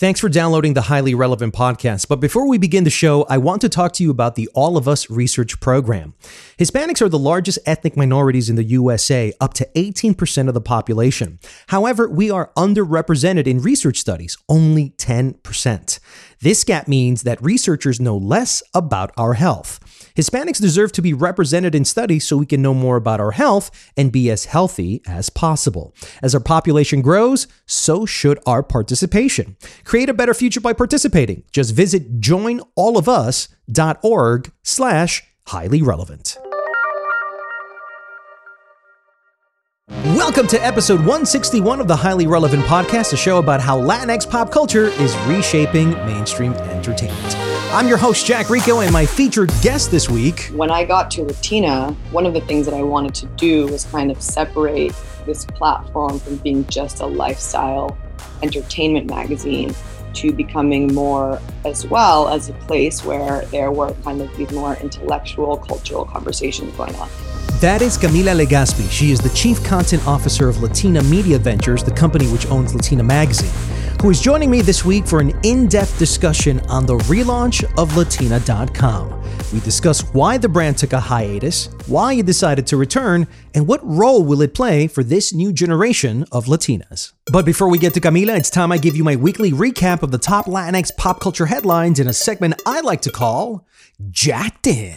Thanks for downloading the Highly Relevant podcast. But before we begin the show, I want to talk to you about the All of Us Research Program. Hispanics are the largest ethnic minorities in the USA, up to 18% of the population. However, we are underrepresented in research studies, only 10%. This gap means that researchers know less about our health. Hispanics deserve to be represented in studies so we can know more about our health and be as healthy as possible. As our population grows, so should our participation. Create a better future by participating. Just visit joinallofus.org slash highly relevant. Welcome to episode 161 of the Highly Relevant Podcast, a show about how Latinx pop culture is reshaping mainstream entertainment. I'm your host, Jack Rico, and my featured guest this week. When I got to Latina, one of the things that I wanted to do was kind of separate this platform from being just a lifestyle entertainment magazine to becoming more as well as a place where there were kind of these more intellectual, cultural conversations going on. That is Camila Legaspi. She is the Chief Content Officer of Latina Media Ventures, the company which owns Latina Magazine, who is joining me this week for an in depth discussion on the relaunch of Latina.com. We discuss why the brand took a hiatus, why it decided to return, and what role will it play for this new generation of Latinas. But before we get to Camila, it's time I give you my weekly recap of the top Latinx pop culture headlines in a segment I like to call Jacked In.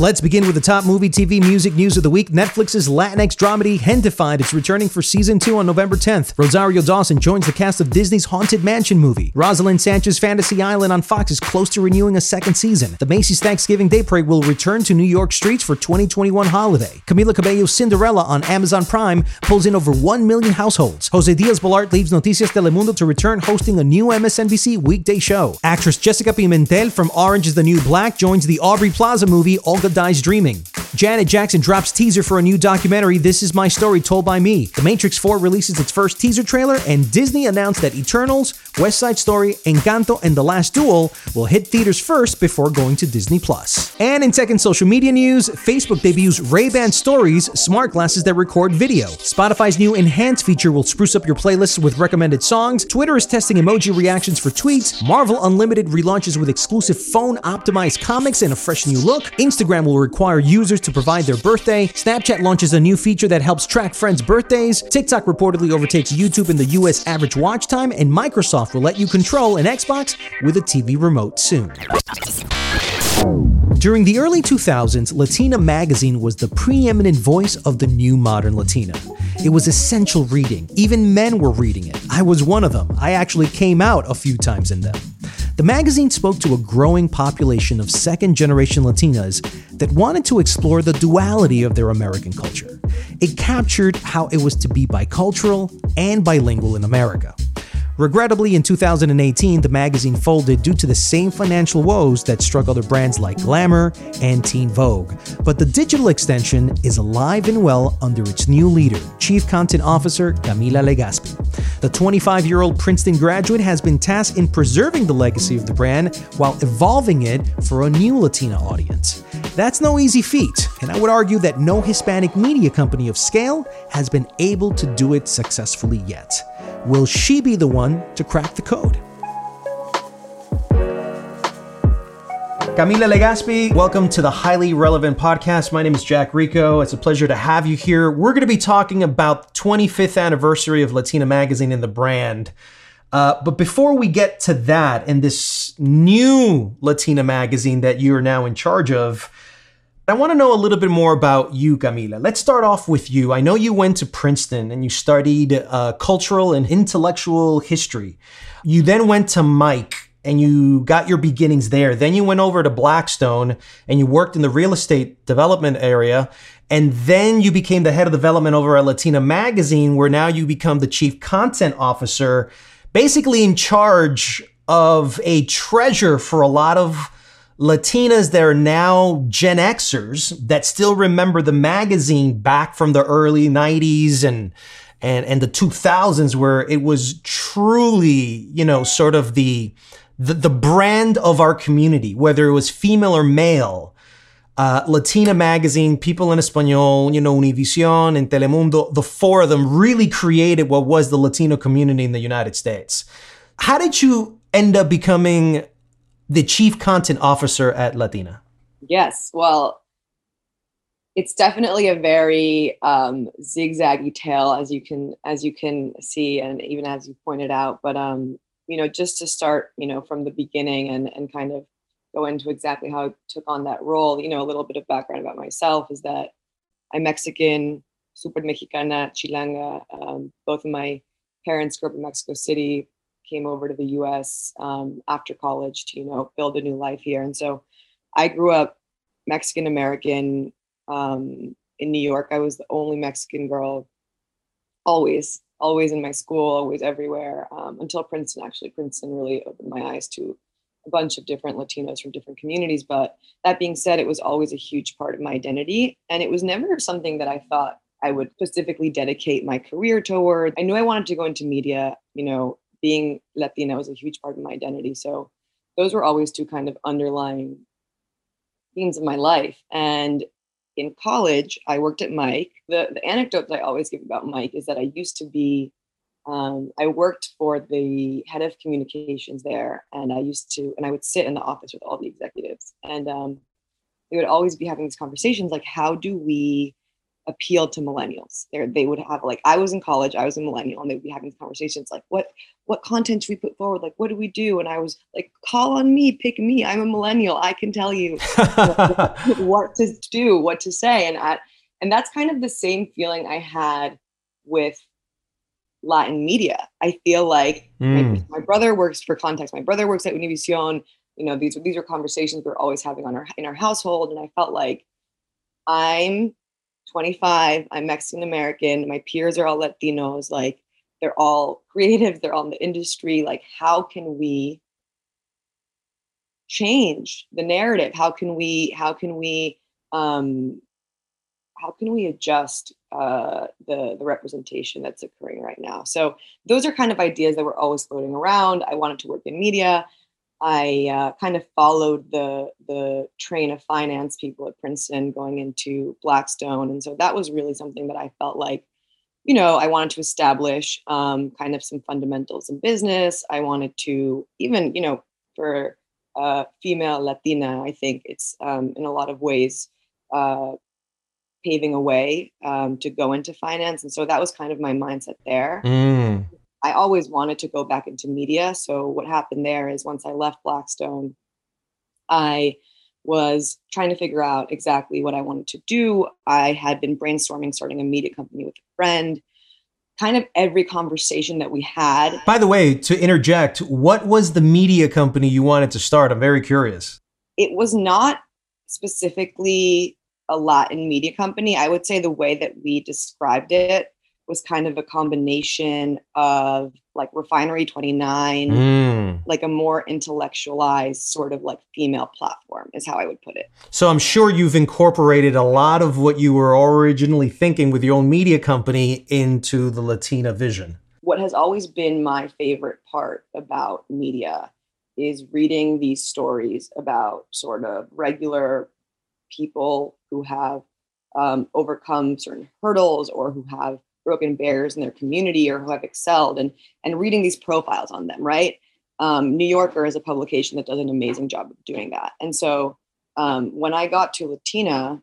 Let's begin with the top movie, TV, music news of the week. Netflix's Latinx dramedy Gentefied is returning for season two on November 10th. Rosario Dawson joins the cast of Disney's Haunted Mansion movie. Roselyn Sanchez Fantasy Island on Fox is close to renewing a second season. The Macy's Thanksgiving Day Parade will return to New York streets for 2021 holiday. Camila Cabello's Cinderella on Amazon Prime pulls in over 1 million households. Jose Diaz Balart leaves Noticias Telemundo to return hosting a new MSNBC weekday show. Actress Jessica Pimentel from Orange is the New Black joins the Aubrey Plaza movie Olga Dies Dreaming. Janet Jackson drops teaser for a new documentary, This Is My Story Told by Me. The Matrix 4 releases its first teaser trailer, and Disney announced that Eternals, West Side Story, Encanto, and The Last Duel will hit theaters first before going to Disney Plus. And in tech and social media news, Facebook debuts Ray-Ban Stories, smart glasses that record video. Spotify's new Enhance feature will spruce up your playlists with recommended songs. Twitter is testing emoji reactions for tweets. Marvel Unlimited relaunches with exclusive phone-optimized comics and a fresh new look. Instagram will require users to provide their birthday. Snapchat launches a new feature that helps track friends' birthdays. TikTok reportedly overtakes YouTube in the US average watch time, and Microsoft will let you control an Xbox with a TV remote soon. During the early 2000s, Latina magazine was the preeminent voice of the new modern Latina. It was essential reading. Even men were reading it. I was one of them. I actually came out a few times in them. The magazine spoke to a growing population of second generation Latinas that wanted to explore the duality of their American culture. It captured how it was to be bicultural and bilingual in America. Regrettably, in 2018, the magazine folded due to the same financial woes that struck other brands like Glamour and Teen Vogue. But the digital extension is alive and well under its new leader, Chief Content Officer Camila Legaspi. The 25 year old Princeton graduate has been tasked in preserving the legacy of the brand while evolving it for a new Latina audience. That's no easy feat, and I would argue that no Hispanic media company of scale has been able to do it successfully yet. Will she be the one to crack the code? Camila Legaspi, welcome to the Highly Relevant Podcast. My name is Jack Rico. It's a pleasure to have you here. We're going to be talking about the 25th anniversary of Latina Magazine and the brand. Uh, but before we get to that and this new Latina magazine that you are now in charge of, I want to know a little bit more about you, Camila. Let's start off with you. I know you went to Princeton and you studied uh, cultural and intellectual history. You then went to Mic and you got your beginnings there. Then you went over to Blackstone and you worked in the real estate development area. And then you became the head of development over at Latina Magazine, where now you become the chief content officer, basically in charge of a treasure for a lot of Latinas that are now Gen Xers that still remember the magazine back from the early 90s and and and the 2000s where it was truly, you know, sort of the the, the brand of our community, whether it was female or male. Uh, Latina magazine, People en Espanol, you know, Univision and Telemundo, the four of them really created what was the Latino community in the United States. How did you end up becoming the chief content officer at Latina? Yes. Well, it's definitely a very um, zigzaggy tale, as you can as you can see, and even as you pointed out. But um, you know, just to start, you know, from the beginning and and kind of go into exactly how I took on that role. You know, a little bit of background about myself is that I'm Mexican, super mexicana, chilanga. Um, both of my parents grew up in Mexico City came over to the US um, after college to, you know, build a new life here. And so I grew up Mexican American um, in New York. I was the only Mexican girl, always, always in my school, always everywhere, um, until Princeton. Actually, Princeton really opened my eyes to a bunch of different Latinos from different communities. But that being said, it was always a huge part of my identity. And it was never something that I thought I would specifically dedicate my career toward. I knew I wanted to go into media, you know, being Latina was a huge part of my identity. So those were always two kind of underlying themes of my life. And in college, I worked at Mic. The, the anecdote that I always give about Mic is that I used to be, um, I worked for the head of communications there. And I used to, and I would sit in the office with all the executives. And um, they would always be having these conversations like, how do we appeal to millennials. They they would have like I was in college, I was a millennial, and they would be having conversations like what what content should we put forward? Like what do we do? And I was like, call on me, pick me. I'm a millennial. I can tell you what, what to do, what to say, and I, and that's kind of the same feeling I had with Latin media. I feel like mm. my, my, brother works for Context. My brother works at Univision. You know, these these are conversations we're always having on our in our household, and I felt like I'm 25. I'm Mexican American. My peers are all Latinos. Like they're all creative. They're all in the industry. Like how can we change the narrative? How can we? How can we? Um, how can we adjust uh, the the representation that's occurring right now? So those are kind of ideas that were always floating around. I wanted to work in media. I uh, kind of followed the the train of finance people at Princeton going into Blackstone, and so that was really something that I felt like, you know, I wanted to establish um, kind of some fundamentals in business. I wanted to even, you know, for a female Latina, I think it's um, in a lot of ways uh, paving a way um, to go into finance, and so that was kind of my mindset there. Mm. I always wanted to go back into media. So what happened there is once I left Blackstone, I was trying to figure out exactly what I wanted to do. I had been brainstorming starting a media company with a friend. Kind of every conversation that we had. By the way, to interject, what was the media company you wanted to start? I'm very curious. It was not specifically a Latin media company. I would say the way that we described it was kind of a combination of like Refinery 29, mm. like a more intellectualized sort of like female platform, is how I would put it. So I'm sure you've incorporated a lot of what you were originally thinking with your own media company into the Latina vision. What has always been my favorite part about media is reading these stories about sort of regular people who have um, overcome certain hurdles or who have broken barriers in their community or who have excelled and and reading these profiles on them right um, New Yorker is a publication that does an amazing job of doing that. And so um, when I got to Latina,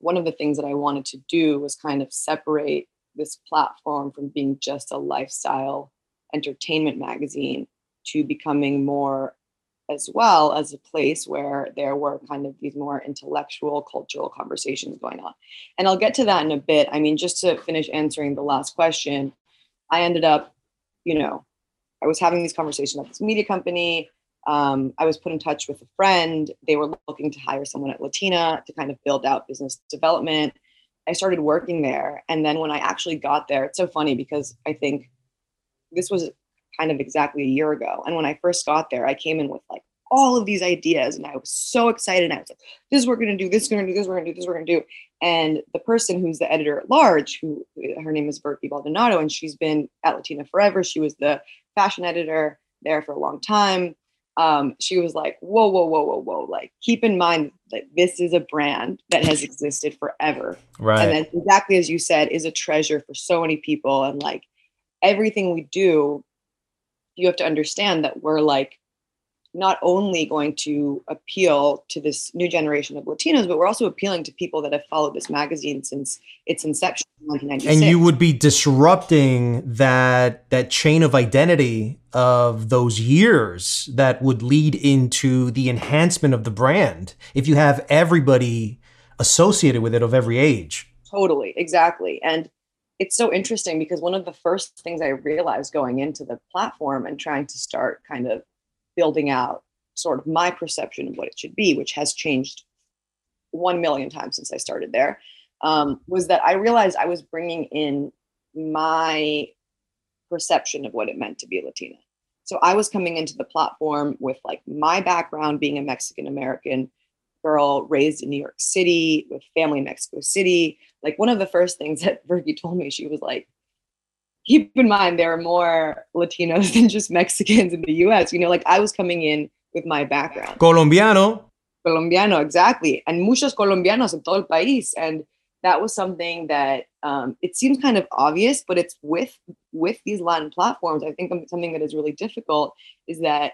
one of the things that I wanted to do was kind of separate this platform from being just a lifestyle entertainment magazine to becoming more as well as a place where there were kind of these more intellectual cultural conversations going on. And i'll get to that in a bit. I mean just to finish answering the last question i ended up you know i was having these conversations at this media company. Um, i was put in touch with a friend. They were looking to hire someone at latina to kind of build out business development. I started working there. And then when i actually got there it's so funny because i think this was kind of exactly a year ago. And when I first got there, I came in with like all of these ideas and I was so excited. I was like, this is what we're going to do, this is going to do, this we're going to do, this we're going to do. And the person who's the editor at large, who her name is Virgie Baldonado, and she's been at Latina forever. She was the fashion editor there for a long time. Um, she was like, whoa, whoa, whoa, whoa, whoa. Like, keep in mind that this is a brand that has existed forever. Right. And then exactly as you said, is a treasure for so many people. And like everything we do you have to understand that we're like not only going to appeal to this new generation of Latinos, but we're also appealing to people that have followed this magazine since its inception in 1996. And you would be disrupting that that chain of identity of those years that would lead into the enhancement of the brand if you have everybody associated with it of every age. Totally, exactly. And it's so interesting because one of the first things I realized going into the platform and trying to start kind of building out sort of my perception of what it should be, which has changed one million times since I started there, um, was that I realized I was bringing in my perception of what it meant to be Latina. So I was coming into the platform with like my background being a Mexican American girl raised in New York City with family in Mexico City. Like one of the first things that Virgie told me, she was like, keep in mind there are more Latinos than just Mexicans in the US. You know, like I was coming in with my background. Colombiano. Colombiano, exactly. And muchos colombianos en todo el país. And that was something that um, it seems kind of obvious, but it's with with these Latin platforms. I think something that is really difficult is that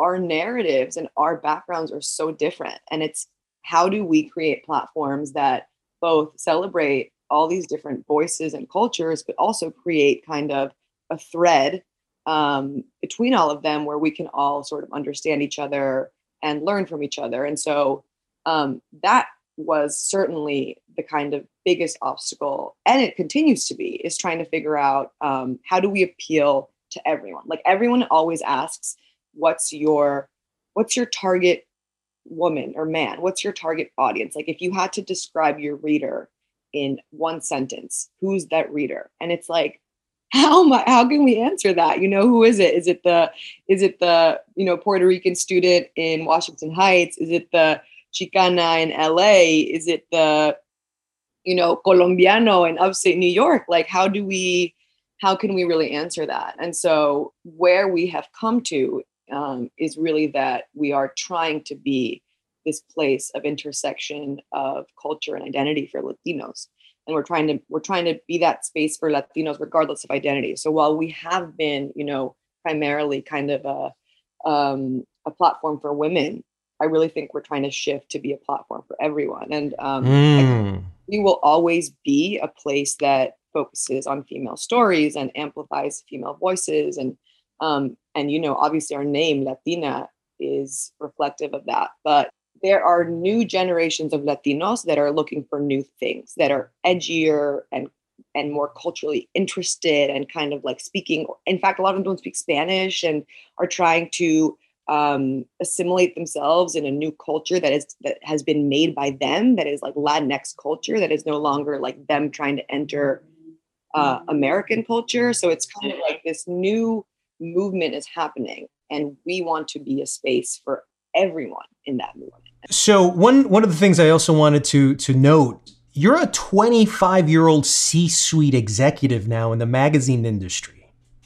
our narratives and our backgrounds are so different. And it's how do we create platforms that both celebrate all these different voices and cultures, but also create kind of a thread um, between all of them where we can all sort of understand each other and learn from each other. And so um, that was certainly the kind of biggest obstacle, and it continues to be, is trying to figure out um, how do we appeal to everyone. Like everyone always asks, what's your what's your target woman or man? What's your target audience? Like if you had to describe your reader in one sentence who's that reader? And it's like how my, how can we answer that? You know who is it? Is it the is it the you know puerto rican student in washington heights? Is it the chicana in la is it the you know colombiano in upstate new york? Like how do we how can we really answer that? And so where we have come to um, is really that we are trying to be this place of intersection of culture and identity for Latinos. And we're trying to we're trying to be that space for Latinos regardless of identity. So while we have been, you know, primarily kind of a um, a platform for women, I really think we're trying to shift to be a platform for everyone. And um, Mm. we will always be a place that focuses on female stories and amplifies female voices and um, and you know obviously our name latina is reflective of that but there are new generations of latinos that are looking for new things that are edgier and and more culturally interested and kind of like speaking in fact a lot of them don't speak spanish and are trying to um, assimilate themselves in a new culture that is that has been made by them that is like latinx culture that is no longer like them trying to enter uh, american culture. So it's kind of like this new movement is happening and we want to be a space for everyone in that movement So one one of the things I also wanted to to note, you're a 25 year old C-suite executive now in the magazine industry.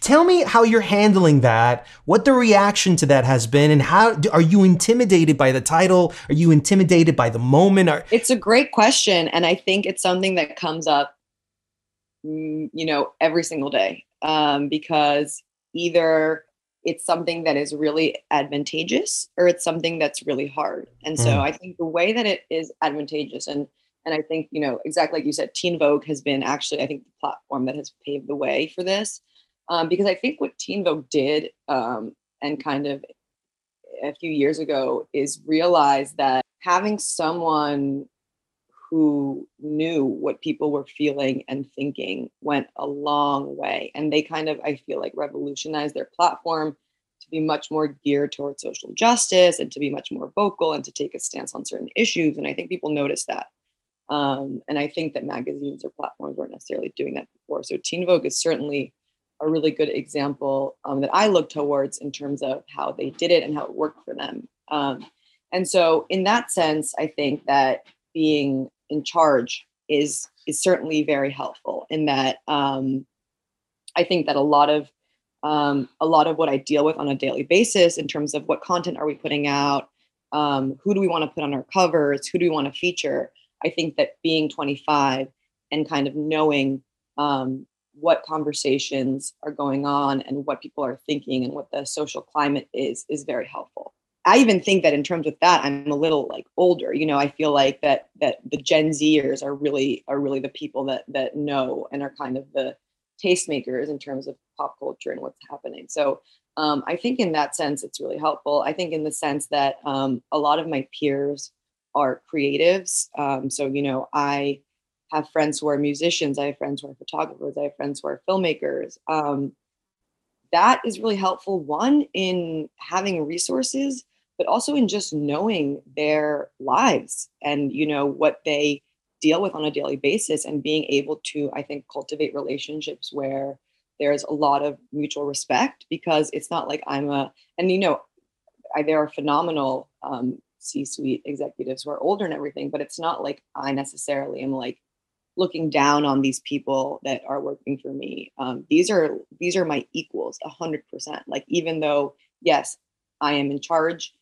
Tell me how you're handling that, what the reaction to that has been, and how are you intimidated by the title? Are you intimidated by the moment? Are, it's a great question and i think it's something that comes up mm, you know every single day um, because either it's something that is really advantageous or it's something that's really hard. And so Mm. I think the way that it is advantageous and and I think, you know, exactly like you said, Teen Vogue has been actually, I think, the platform that has paved the way for this. Um, because I think what Teen Vogue did um, and kind of a few years ago is realize that having someone who knew what people were feeling and thinking went a long way. And they kind of, I feel like, revolutionized their platform to be much more geared towards social justice and to be much more vocal and to take a stance on certain issues. And I think people noticed that. Um, and I think that magazines or platforms weren't necessarily doing that before. So Teen Vogue is certainly a really good example um, that I look towards in terms of how they did it and how it worked for them. Um, and so, in that sense, I think that being in charge is is certainly very helpful. In that, um, I think that a lot of um, a lot of what I deal with on a daily basis in terms of what content are we putting out, um, who do we want to put on our covers, who do we want to feature. I think that being 25 and kind of knowing um, what conversations are going on and what people are thinking and what the social climate is is very helpful. I even think that in terms of that, I'm a little like older. You know, I feel like that that the Gen Zers are really are really the people that that know and are kind of the tastemakers in terms of pop culture and what's happening. So um, I think in that sense, it's really helpful. I think in the sense that um, a lot of my peers are creatives. Um, so you know, I have friends who are musicians. I have friends who are photographers. I have friends who are filmmakers. Um, that is really helpful. One in having resources, but also in just knowing their lives and you know what they deal with on a daily basis and being able to, I think, cultivate relationships where there's a lot of mutual respect because it's not like I'm a and you know, I, there are phenomenal um, C-suite executives who are older and everything, but it's not like I necessarily am like looking down on these people that are working for me. Um, these are these are my equals, a hundred percent. Like even though yes, I am in charge,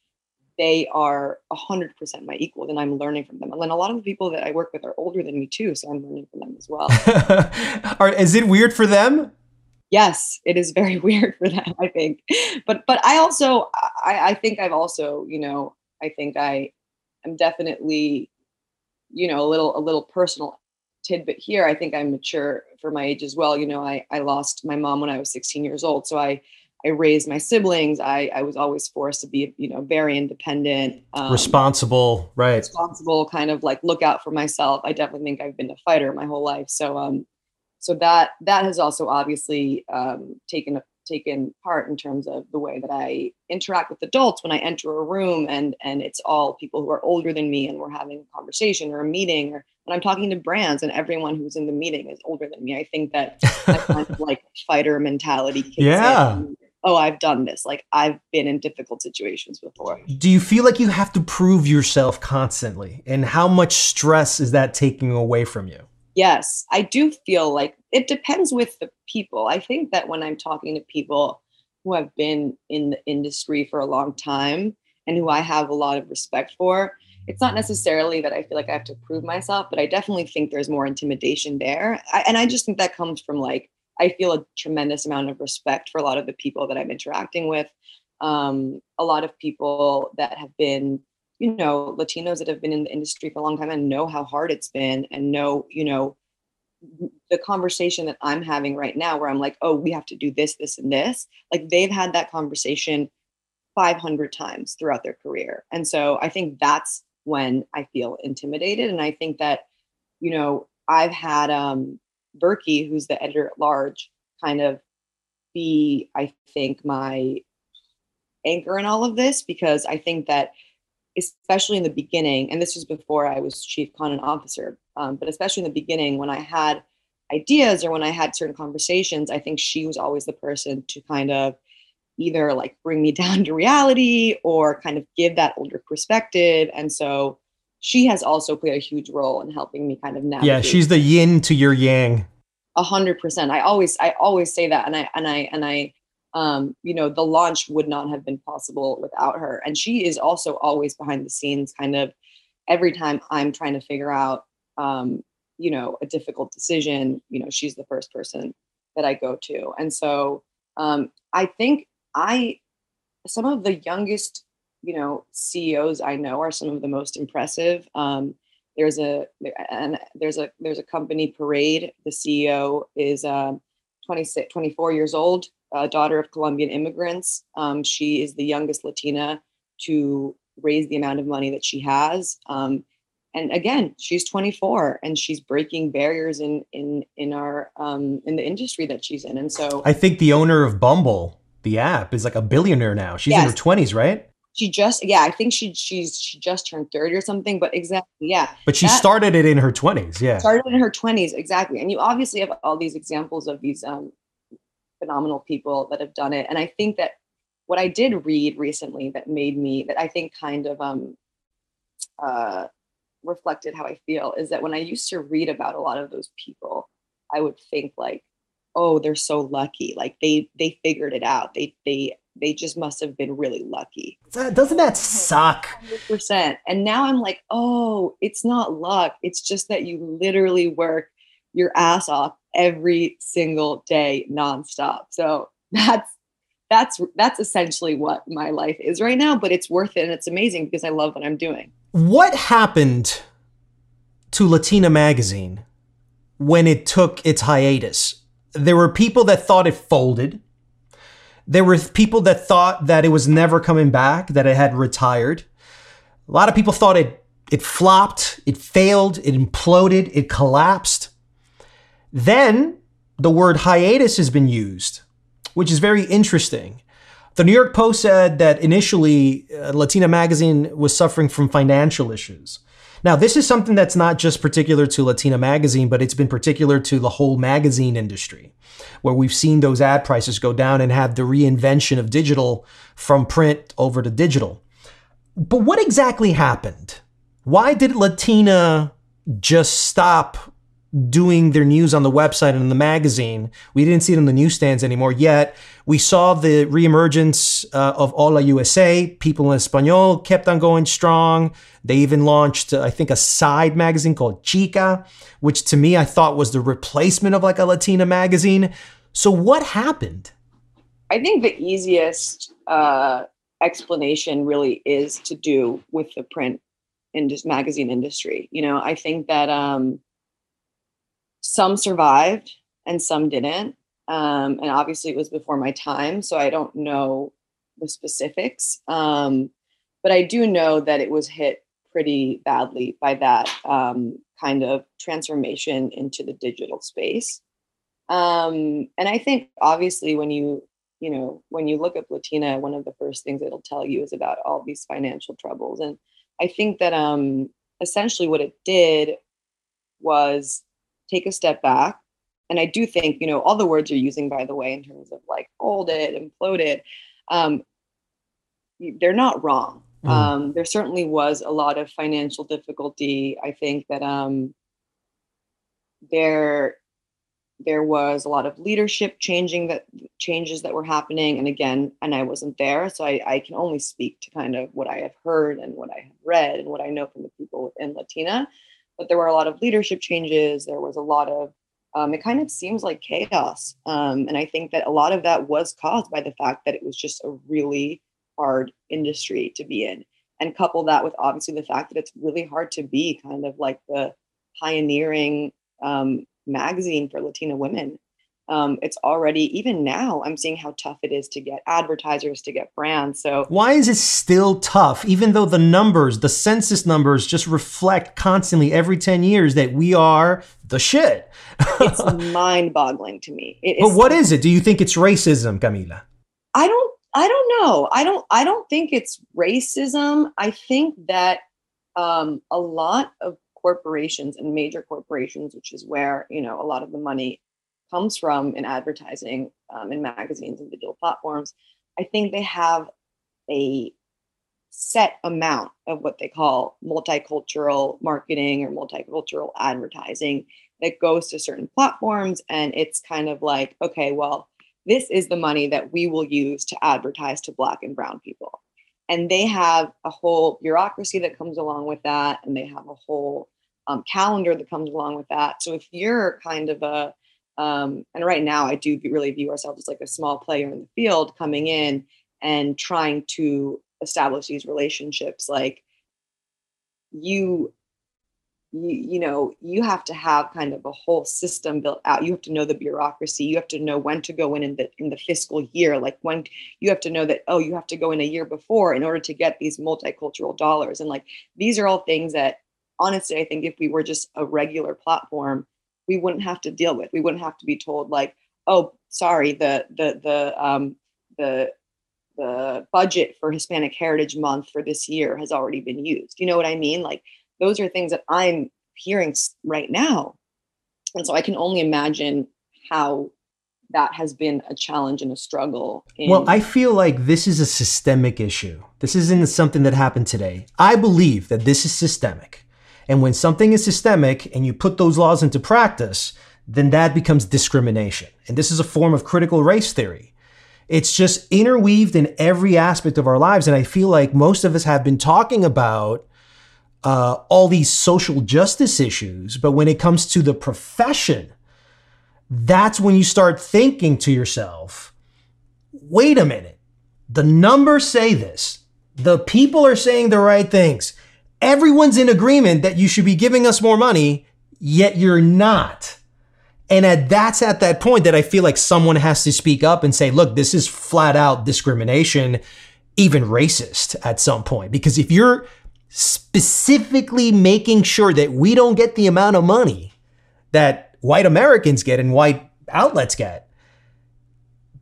they are a hundred percent my equals, and I'm learning from them. And then a lot of the people that I work with are older than me too, so I'm learning from them as well. Are, is it weird for them? yes, it is very weird for them, I think. But but I also I, I think I've also, you know, I think I am definitely, you know, a little a little personal tidbit here. I think I'm mature for my age as well. You know, I I lost my mom when I was 16 years old. So I I raised my siblings. I I was always forced to be, you know, very independent. Um, Responsible, right? responsible kind of like look out for myself i definitely think i've been a fighter my whole life so um so that that has also obviously um taken taken part in terms of the way that i interact with adults when i enter a room and and it's all people who are older than me and we're having a conversation or a meeting or when i'm talking to brands and everyone who's in the meeting is older than me i think that that kind of like fighter mentality yeah. in. Oh i've done this like i've been in difficult situations before Do you feel like you have to prove yourself constantly? And how much stress is that taking away from you? Yes, I do feel like it depends with the people. I think that when I'm talking to people who have been in the industry for a long time and who I have a lot of respect for, it's not necessarily that I feel like I have to prove myself, but I definitely think there's more intimidation there. I, and I just think that comes from like, I feel a tremendous amount of respect for a lot of the people that I'm interacting with. Um, a lot of people that have been you know latinos that have been in the industry for a long time and know how hard it's been and know you know the conversation that i'm having right now where i'm like oh we have to do this this and this. Like they've had that conversation 500 times throughout their career. And so i think that's when i feel intimidated. And i think that you know i've had um Virgie who's the editor at large kind of be i think my anchor in all of this because i think that especially in the beginning, and this was before I was chief content officer, um, but especially in the beginning when I had ideas or when I had certain conversations, I think she was always the person to kind of either like bring me down to reality or kind of give that older perspective. And so she has also played a huge role in helping me kind of navigate. Yeah, she's the yin to your yang. a hundred percent. I always, I always say that, and I, and I, and I, um, you know, the launch would not have been possible without her. And she is also always behind the scenes, kind of every time I'm trying to figure out, um, you know, a difficult decision, you know, she's the first person that I go to. And so um, I think I, some of the youngest, you know, CEOs I know are some of the most impressive. Um, there's a and there's a there's a company parade. The CEO is um, 26, 24 years old, uh, daughter of Colombian immigrants. Um, she is the youngest Latina to raise the amount of money that she has. Um, and again, she's 24 and she's breaking barriers in in in our um, in the industry that she's in. And so I think the owner of Bumble, the app, is like a billionaire now. She's yes. in her 20s, right? She just yeah, I think she she's she just turned 30 or something. But exactly, yeah. But she that, started it in her 20s, yeah. Started in her 20s, exactly. And you obviously have all these examples of these um, phenomenal people that have done it. And I think that what I did read recently that made me that I think kind of um uh reflected how I feel is that when I used to read about a lot of those people, I would think like, oh, they're so lucky. Like they they figured it out. They they they just must have been really lucky. Doesn't that suck? 100%. And now I'm like, oh, it's not luck. It's just that you literally work your ass off every single day nonstop. So that's that's that's essentially what my life is right now, but it's worth it and it's amazing because I love what I'm doing. What happened to Latina magazine when it took its hiatus? There were people that thought it folded. There were people that thought that it was never coming back, that it had retired. A lot of people thought it it flopped, it failed, it imploded, it collapsed. Then the word hiatus has been used, which is very interesting. The New York Post said that initially uh, Latina Magazine was suffering from financial issues. Now, this is something that's not just particular to Latina Magazine, but it's been particular to the whole magazine industry, where we've seen those ad prices go down and have the reinvention of digital from print over to digital. But what exactly happened? Why did Latina just stop doing their news on the website and in the magazine. We didn't see it in the newsstands anymore yet. We saw the reemergence uh, of Hola USA. People en Espanol kept on going strong. They even launched, uh, I think, a side magazine called Chica, which to me I thought was the replacement of like a Latina magazine. So what happened? I think the easiest uh, explanation really is to do with the print indus- magazine industry. You know, I think that um, some survived and some didn't. Um, and obviously, it was before my time, so I don't know the specifics. Um, but I do know that it was hit pretty badly by that um, kind of transformation into the digital space. Um, and I think, obviously, when you you know when you look at Latina, one of the first things it'll tell you is about all these financial troubles. And I think that um, essentially what it did was take a step back. And I do think, you know, all the words you're using, by the way, in terms of like folded, imploded, um, they're not wrong. Mm. Um, there certainly was a lot of financial difficulty. I think that um, there there was a lot of leadership changing that changes that were happening and again and i wasn't there so I, I, can only speak to kind of what i have heard and what i have read and what i know from the people within latina but there were a lot of leadership changes. There was a lot of, um, it kind of seems like chaos. Um, and I think that a lot of that was caused by the fact that it was just a really hard industry to be in. And couple that with obviously the fact that it's really hard to be kind of like the pioneering um, magazine for Latina women um, it's already even now i'm seeing how tough it is to get advertisers to get brands so why is it still tough even though the numbers the census numbers just reflect constantly every 10 years that we are the shit? It's mind-boggling to me. But what is it? Do you think it's racism camila? I don't i don't know. I don't i don't think it's racism. I think that um, a lot of corporations and major corporations which is where you know a lot of the money comes from in advertising um, in magazines and digital platforms, I think they have a set amount of what they call multicultural marketing or multicultural advertising that goes to certain platforms. And it's kind of like, okay, well, this is the money that we will use to advertise to Black and Brown people. And they have a whole bureaucracy that comes along with that, and they have a whole um, calendar that comes along with that. So if you're kind of a Um, and right now, I do really view ourselves as like a small player in the field coming in and trying to establish these relationships. Like you you you know you have to have kind of a whole system built out you have to know the bureaucracy you have to know when to go in in the in the fiscal year like when you have to know that oh you have to go in a year before in order to get these multicultural dollars and like these are all things that honestly i think if we were just a regular platform we wouldn't have to deal with we wouldn't have to be told like oh sorry the the the um the the budget for hispanic heritage month for this year has already been used you know what i mean like those are things that I'm hearing right now. And so I can only imagine how that has been a challenge and a struggle. In- well, I feel like this is a systemic issue. This isn't something that happened today. I believe that this is systemic. And when something is systemic and you put those laws into practice, then that becomes discrimination. And this is a form of critical race theory. It's just interweaved in every aspect of our lives. And I feel like most of us have been talking about uh, all these social justice issues. But when it comes to the profession, that's when you start thinking to yourself, wait a minute, the numbers say this, the people are saying the right things. Everyone's in agreement that you should be giving us more money, yet you're not. And at, that's at that point that I feel like someone has to speak up and say, look, this is flat out discrimination, even racist at some point. Because if you're specifically making sure that we don't get the amount of money that white Americans get and white outlets get,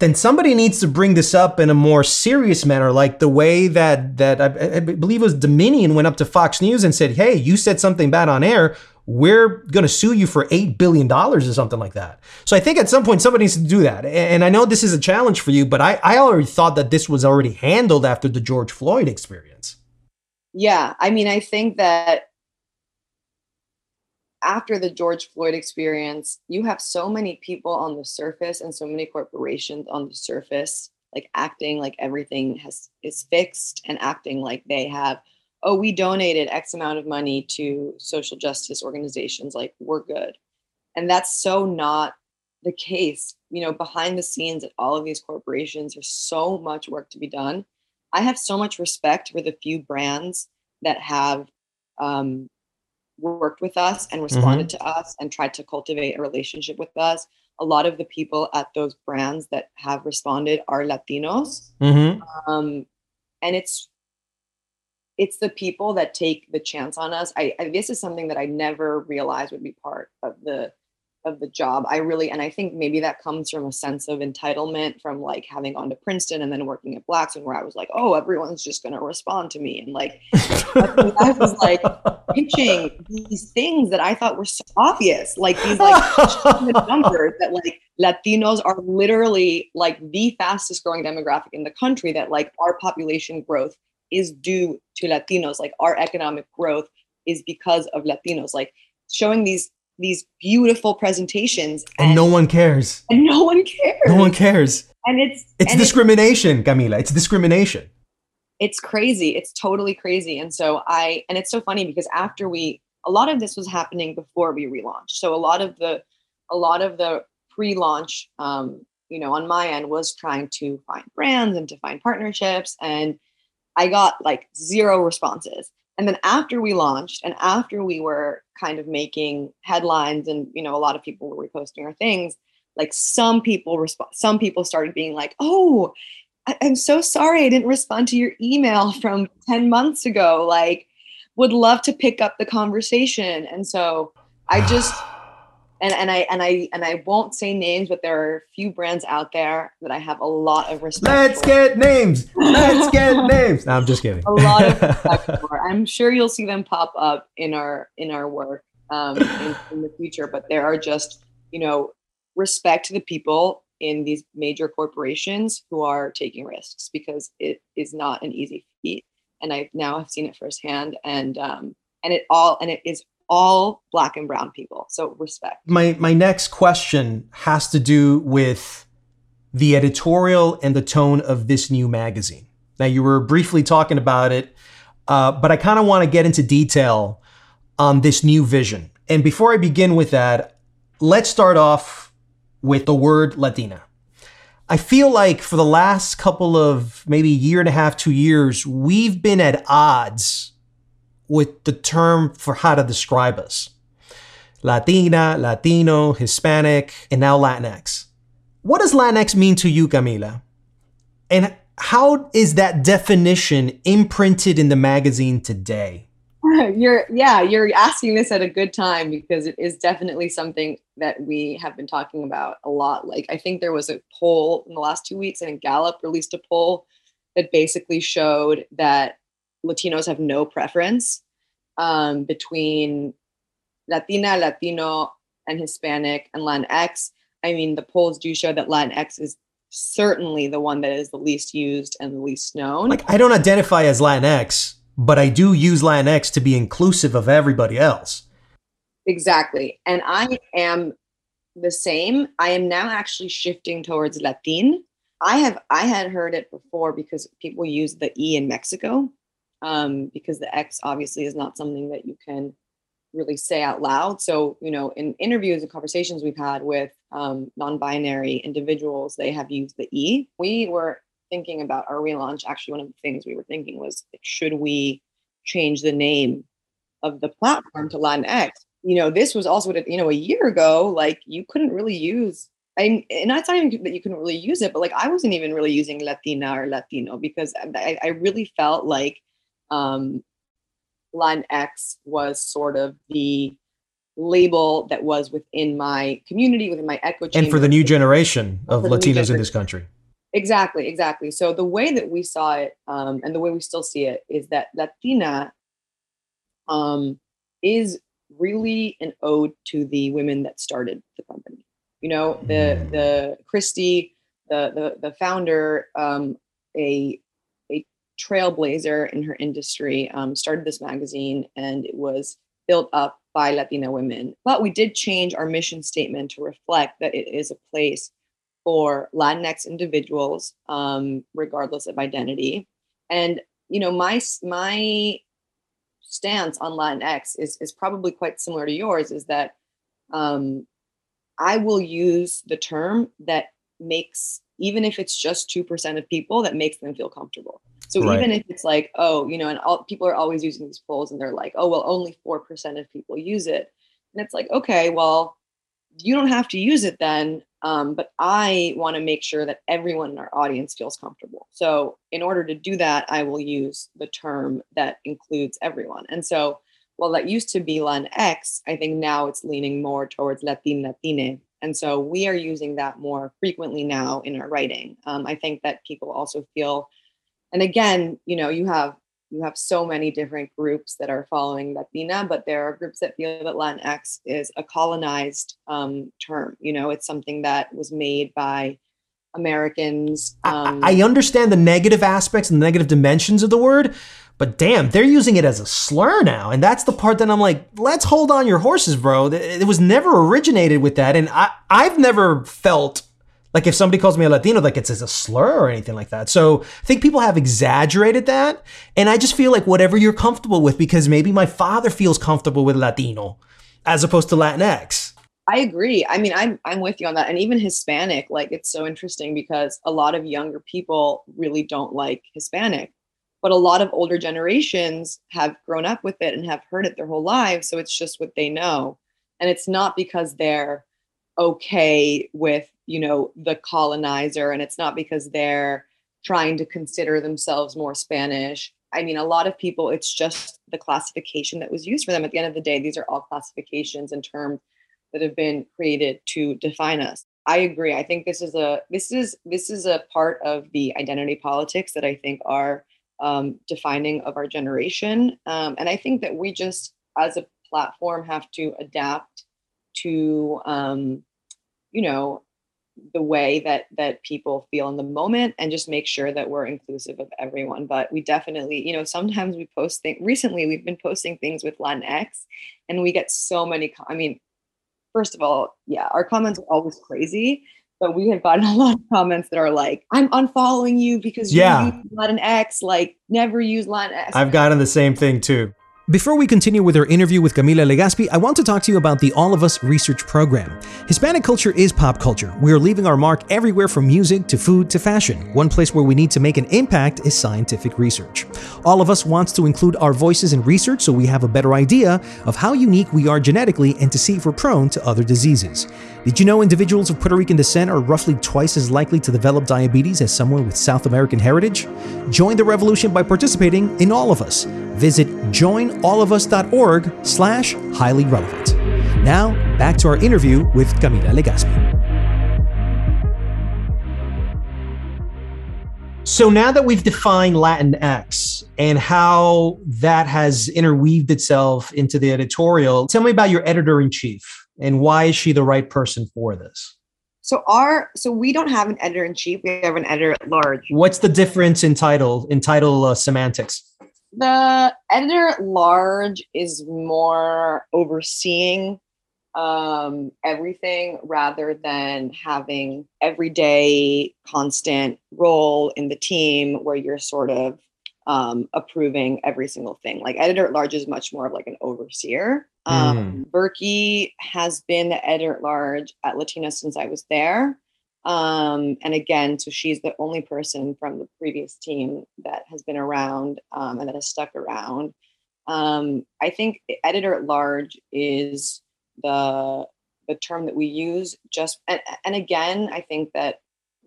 then somebody needs to bring this up in a more serious manner, like the way that that I, I believe it was Dominion went up to Fox News and said, "Hey, you said something bad on air. We're going to sue you for eight billion dollars or something like that." So I think at some point somebody needs to do that. And I know this is a challenge for you, but I, I already thought that this was already handled after the George Floyd experience yeah, I mean, I think that after the George Floyd experience, you have so many people on the surface and so many corporations on the surface, like acting like everything has is fixed and acting like they have, oh, we donated X amount of money to social justice organizations, like we're good. And that's so not the case. You know, behind the scenes at all of these corporations, there's so much work to be done. I have so much respect for the few brands that have um, worked with us and responded mm-hmm. to us and tried to cultivate a relationship with us. A lot of the people at those brands that have responded are Latinos, mm-hmm. um, and it's it's the people that take the chance on us. I, I this is something that I never realized would be part of the of the job. I really, and I think maybe that comes from a sense of entitlement from like having gone to Princeton and then working at Blackstone, where I was like, oh, everyone's just going to respond to me. And like, I was like pitching these things that I thought were so obvious, like these like numbers that like Latinos are literally like the fastest growing demographic in the country, that like our population growth is due to Latinos, like our economic growth is because of Latinos, like showing these these beautiful presentations and, and, no one cares. And no one cares. No one cares. And it's it's and discrimination it's, camila. It's discrimination. It's crazy. It's totally crazy. And so i and it's so funny because after we a lot of this was happening before we relaunched. So a lot of the a lot of the pre-launch um, you know on my end was trying to find brands and to find partnerships. And i got like zero responses and then after we launched and after we were kind of making headlines and you know a lot of people were reposting our things like some people respond some people started being like oh I- i'm so sorry i didn't respond to your email from 10 months ago. Like would love to pick up the conversation. And so i just and and I and I and I won't say names, but there are a few brands out there that I have a lot of respect. Let's for. get names. Let's get names. No, I'm just kidding. A lot of respect for. I'm sure you'll see them pop up in our in our work um, in, in the future. But there are just you know respect to the people in these major corporations who are taking risks because it is not an easy feat, and I now have seen it firsthand. And um, and it all and it is all black and brown people. So respect. My my next question has to do with the editorial and the tone of this new magazine. Now you were briefly talking about it, uh, but I kind of want to get into detail on this new vision. And before I begin with that, let's start off with the word Latina. I feel like for the last couple of maybe year and a half, two years, we've been at odds with the term for how to describe us. Latina, Latino, Hispanic, and now Latinx. What does Latinx mean to you, Camila? And how is that definition imprinted in the magazine today? You're yeah, you're asking this at a good time because it is definitely something that we have been talking about a lot. Like I think there was a poll in the last two weeks, and Gallup released a poll that basically showed that Latinos have no preference um, between Latina, Latino, and Hispanic and Latinx. I mean, the polls do show that Latinx is certainly the one that is the least used and the least known. Like, I don't identify as Latinx, but I do use Latinx to be inclusive of everybody else. Exactly. And I am the same. I am now actually shifting towards Latin. I have I had heard it before because people use the E in Mexico, um, because the X obviously is not something that you can really say out loud. So, you know, in interviews and conversations we've had with um, non-binary individuals, they have used the E. We were thinking about our relaunch. Actually, one of the things we were thinking was, should we change the name of the platform to Latinx? You know, this was also, you know, a year ago, like you couldn't really use I and not saying that you couldn't really use it, but like I wasn't even really using Latina or Latino because I, I really felt like um, X was sort of the label that was within my community, within my echo chamber. And for the new generation of Latinos generation. in this country. Exactly, exactly. So the way that we saw it, um, and the way we still see it, is that Latina um, is really an ode to the women that started the company. You know, the mm. the Christy, the the the founder, um, a trailblazer in her industry, um, started this magazine, and it was built up by Latina women. But we did change our mission statement to reflect that it is a place for Latinx individuals, um, regardless of identity. And you know, my my stance on Latinx is is probably quite similar to yours. Is that um, I will use the term that makes even if it's just 2% of people that makes them feel comfortable so right. even if it's like, oh, you know, and all, people are always using these polls and they're like, oh, well, only 4% of people use it. And it's like, okay, well, you don't have to use it then. Um, but I want to make sure that everyone in our audience feels comfortable. So in order to do that, I will use the term that includes everyone. And so while that used to be LAN X, I think now it's leaning more towards Latin Latine. And so we are using that more frequently now in our writing. Um, I think that people also feel and again you know you have you have so many different groups that are following Latina, but there are groups that feel that Latinx is a colonized um, term. You know, it's something that was made by Americans. Um, I, I understand the negative aspects and the negative dimensions of the word, but damn, they're using it as a slur now. And that's the part that I'm like, let's hold on your horses, bro. It was never originated with that. And I, I've never felt like if somebody calls me a Latino, like it's as a slur or anything like that. So I think people have exaggerated that. And I just feel like whatever you're comfortable with, because maybe my father feels comfortable with Latino as opposed to Latinx. I agree. I mean, I'm I'm with you on that. And even Hispanic, like it's so interesting because a lot of younger people really don't like Hispanic. But a lot of older generations have grown up with it and have heard it their whole lives. So it's just what they know. And it's not because they're okay with you know the colonizer and it's not because they're trying to consider themselves more spanish i mean a lot of people it's just the classification that was used for them at the end of the day these are all classifications and terms that have been created to define us i agree i think this is a this is this is a part of the identity politics that i think are um, defining of our generation. Um, and i think that we just as a platform have to adapt to um, you know the way that that people feel in the moment and just make sure that we're inclusive of everyone. But we definitely you know sometimes we post things recently we've been posting things with latinx and we get so many i mean first of all yeah our comments are always crazy but we have gotten a lot of comments that are like i'm unfollowing you because you yeah. use latinx like never use latinx i've gotten the same thing too Before we continue with our interview with Camila Legaspi, I want to talk to you about the All of Us research program. Hispanic culture is pop culture. We are leaving our mark everywhere from music to food to fashion. One place where we need to make an impact is scientific research. All of Us wants to include our voices in research so we have a better idea of how unique we are genetically and to see if we're prone to other diseases. Did you know individuals of Puerto Rican descent are roughly twice as likely to develop diabetes as someone with South American heritage? Join the revolution by participating in All of Us. Visit joinallofus.org slash highly relevant. Now, back to our interview with Camila Legaspi. So now that we've defined Latinx and how that has interweaved itself into the editorial, tell me about your editor in chief and why is she the right person for this? So our so we don't have an editor in chief. We have an editor at large. What's the difference in title in title uh, semantics? The editor at large is more overseeing um, everything rather than having everyday constant role in the team where you're sort of um, approving every single thing. Like editor at large is much more of like an overseer. Um, Mm. Berkey has been the editor at large at Latina since I was there. Um, and again, so she's the only person from the previous team that has been around um, and that has stuck around. Um, I think editor at large is the the term that we use just and, and again i think that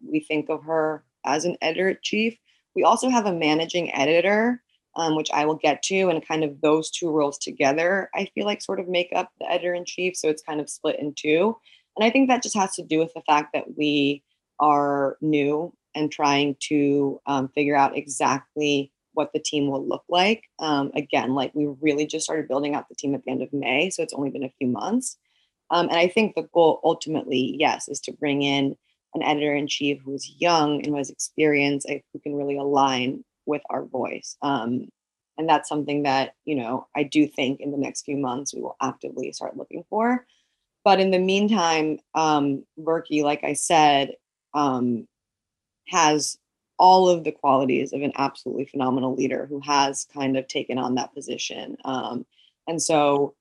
we think of her as an editor chief. We also have a managing editor um, which i will get to and kind of those two roles together i feel like sort of make up the editor in chief. So it's kind of split in two and i think that just has to do with the fact that we are new and trying to um, figure out exactly what the team will look like. Um, again, like we really just started building out the team at the end of May, so it's only been a few months. Um, and I think the goal ultimately, yes, is to bring in an editor in chief who's young and who has experience, and who can really align with our voice. Um, and that's something that you know I do think in the next few months we will actively start looking for. But in the meantime, um, Berkey, like I said, um, has all of the qualities of an absolutely phenomenal leader who has kind of taken on that position. Um, and so,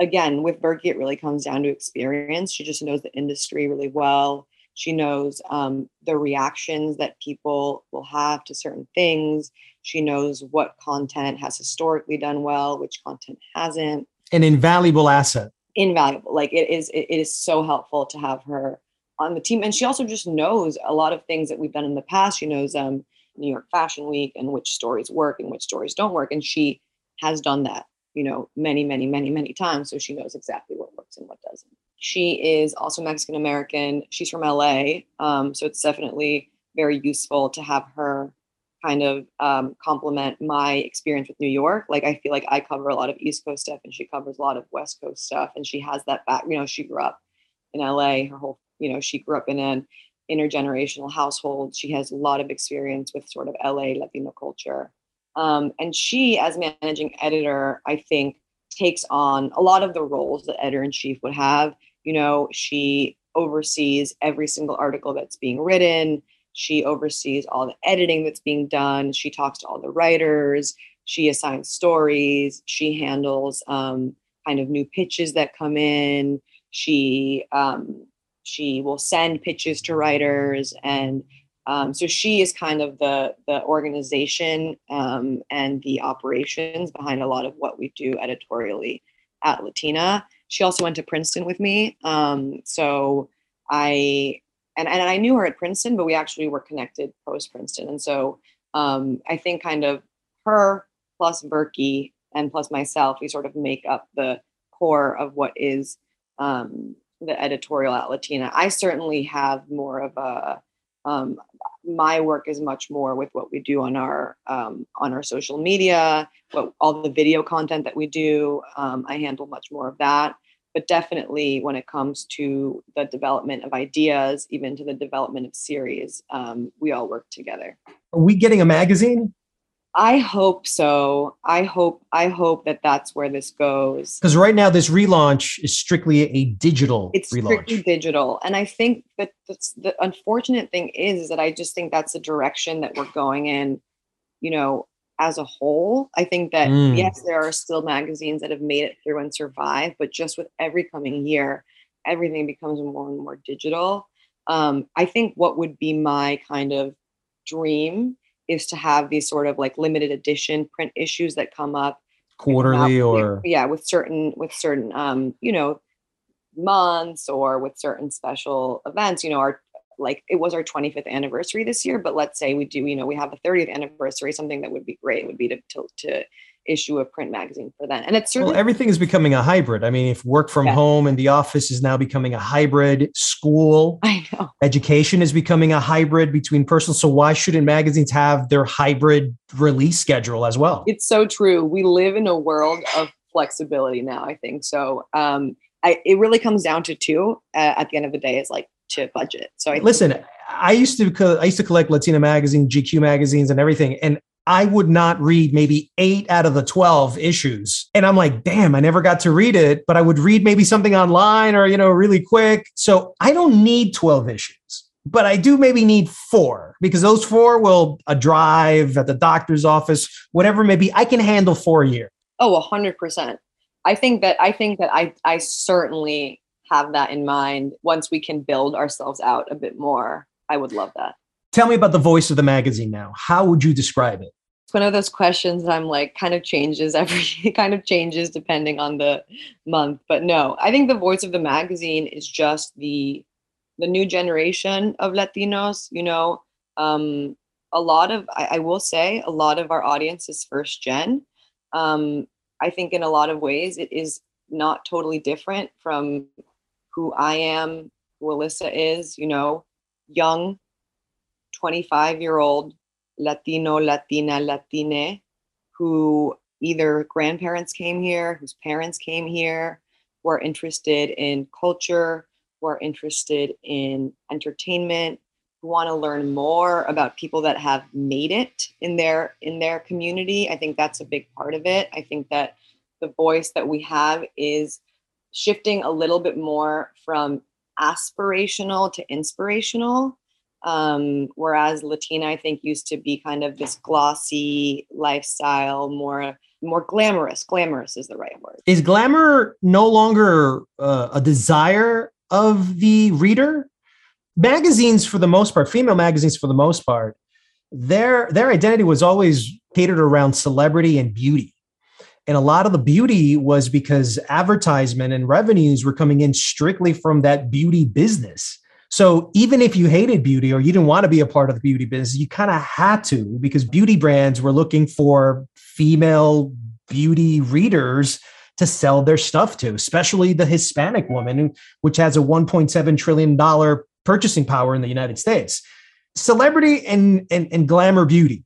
again, with Berkey, it really comes down to experience. She just knows the industry really well. She knows um, the reactions that people will have to certain things. She knows what content has historically done well, which content hasn't. An invaluable asset. Invaluable. Like it is, it is so helpful to have her on the team. And she also just knows a lot of things that we've done in the past. She knows um, New York Fashion Week and which stories work and which stories don't work. And she has done that, you know, many, many, many, many times. So she knows exactly what works and what doesn't. She is also Mexican American. She's from LA. Um, so it's definitely very useful to have her kind of um, complement my experience with New York. Like I feel like I cover a lot of East Coast stuff and she covers a lot of West Coast stuff. And she has that back, you know, she grew up in LA her whole you know she grew up in an intergenerational household she has a lot of experience with sort of la latino culture um, and she as managing editor i think takes on a lot of the roles that editor-in-chief would have you know she oversees every single article that's being written she oversees all the editing that's being done. She talks to all the writers. She assigns stories. She handles um, kind of new pitches that come in. She um, she will send pitches to writers and um, so she is kind of the the organization um, and the operations behind a lot of what we do editorially at latina. She also went to princeton with me um, so i and, and i knew her at princeton but we actually were connected post princeton and so um, i think kind of her plus berkey and plus myself we sort of make up the core of what is um, the editorial at Latina. I certainly have more of a um, my work is much more with what we do on our um, on our social media, what all the video content that we do. Um, I handle much more of that. But definitely, when it comes to the development of ideas, even to the development of series, um, we all work together. Are we getting a magazine? I hope so. I hope I hope that that's where this goes. Because right now, this relaunch is strictly a digital It's relaunch. strictly digital, and I think that that's, the unfortunate thing is, is that I just think that's the direction that we're going in. You know, as a whole. I think that Mm. yes, there are still magazines that have made it through and survived, but just with every coming year, everything becomes more and more digital. Um, I think what would be my kind of dream is to have these sort of like limited edition print issues that come up Quarterly or yeah with certain with certain um you know months or with certain special events you know our like it was our 25th anniversary this year but let's say we do you know we have a 30th anniversary something that would be great would be to to, to issue a print magazine for that and it's well, everything is becoming a hybrid. I mean, if work from Yeah. home and the office is now becoming a hybrid, school i know education is becoming a hybrid between personal. So why shouldn't magazines have their hybrid release schedule as well? it's so true we live in a world of flexibility now i think so um I, it really comes down to two uh, at the end of the day is like to budget so i Listen, I used to I used to collect Latina magazines, GQ magazines, and everything, and I would not read maybe eight out of the twelve issues, and I'm like, damn, I never got to read it, but I would read maybe something online or you know really quick. So I don't need twelve issues, but I do maybe need four because those four will a drive at the doctor's office, whatever maybe. I can handle four a year. Oh, a hundred percent. I think that I think that I I certainly have that in mind. Once we can build ourselves out a bit more, I would love that. Tell me about the voice of the magazine now. How would you describe it? It's one of those questions that I'm like kind of changes every kind of changes depending on the month. But no, I think the voice of the magazine is just the the new generation of Latinos. You know, um, a lot of I, I will say a lot of our audience is first gen. Um, I think in a lot of ways it is not totally different from who I am, who Alyssa is. You know, young, twenty five year old Latino, Latina, Latine, who either grandparents came here, whose parents came here, who are interested in culture, who are interested in entertainment, who want to learn more about people that have made it in their in their community. I think that's a big part of it. I think that the voice that we have is shifting a little bit more from aspirational to inspirational um, whereas Latina, I think, used to be kind of this glossy lifestyle, more more glamorous. Glamorous is the right word. is glamour no longer uh, a desire of the reader magazines for the most part female magazines for the most part their their identity was always catered around celebrity and beauty and a lot of the beauty was because advertisement and revenues were coming in strictly from that beauty business so even if you hated beauty or you didn't want to be a part of the beauty business you kind of had to because beauty brands were looking for female beauty readers to sell their stuff to, especially the Hispanic woman, which has a $1.7 trillion purchasing power in the United States. Celebrity and, and, and glamour beauty.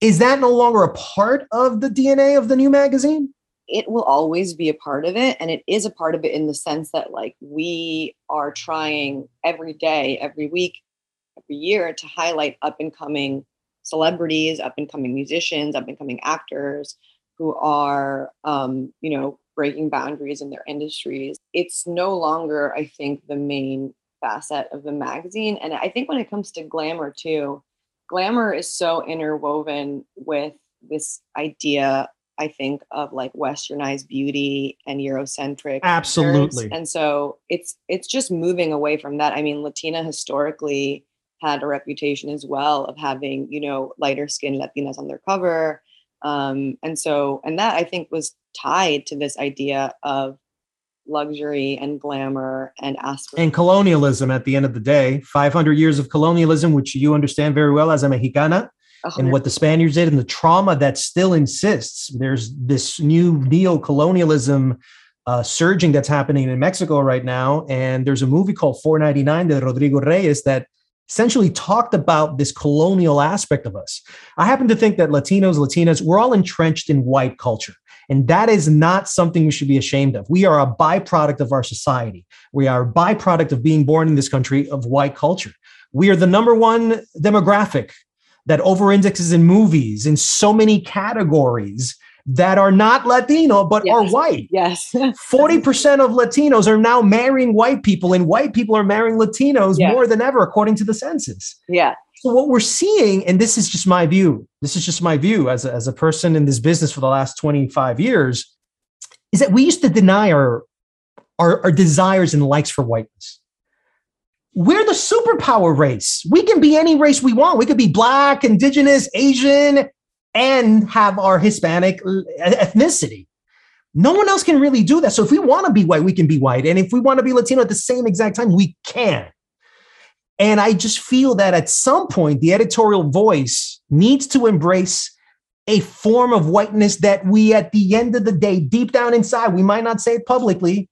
Is that no longer a part of the DNA of the new magazine? It will always be a part of it, and it is a part of it in the sense that like we are trying every day, every week, every year to highlight up and coming celebrities, up and coming musicians, up and coming actors who are, um, you know, breaking boundaries in their industries. It's no longer, I think, the main facet of the magazine. And I think when it comes to glamour, too, glamour is so interwoven with this idea, I think, of like westernized beauty and Eurocentric. Absolutely. And so it's it's just moving away from that. I mean, Latina historically had a reputation as well of having, you know, lighter skinned Latinas on their cover. Um, and so, and that I think was tied to this idea of luxury and glamour and aspiration. And colonialism at the end of the day, 500 years of colonialism, which you understand very well as a Mexicana, and what the Spaniards did and the trauma that still insists. There's this new neo-colonialism uh, surging that's happening in Mexico right now. And there's a movie called 499 de Rodrigo Reyes that essentially talked about this colonial aspect of us. I happen to think that Latinos, Latinas, we're all entrenched in white culture. And that is not something we should be ashamed of. We are a byproduct of our society. We are a byproduct of being born in this country of white culture. We are the number one demographic that over indexes in movies in so many categories that are not Latino, but Yes. are white. yes. 40% of Latinos are now marrying white people, and white people are marrying Latinos Yeah. more than ever, according to the census. yeah. So what we're seeing, and this is just my view, this is just my view as a, as a person in this business for the last 25 years, is that we used to deny our, our, our desires and likes for whiteness. We're the superpower race. We can be any race we want. We could be black, indigenous, Asian, and have our Hispanic ethnicity. No one else can really do that. So if we want to be white, we can be white. And if we want to be Latino at the same exact time, we can. And I just feel that at some point, the editorial voice needs to embrace a form of whiteness that we, at the end of the day, deep down inside, we might not say it publicly,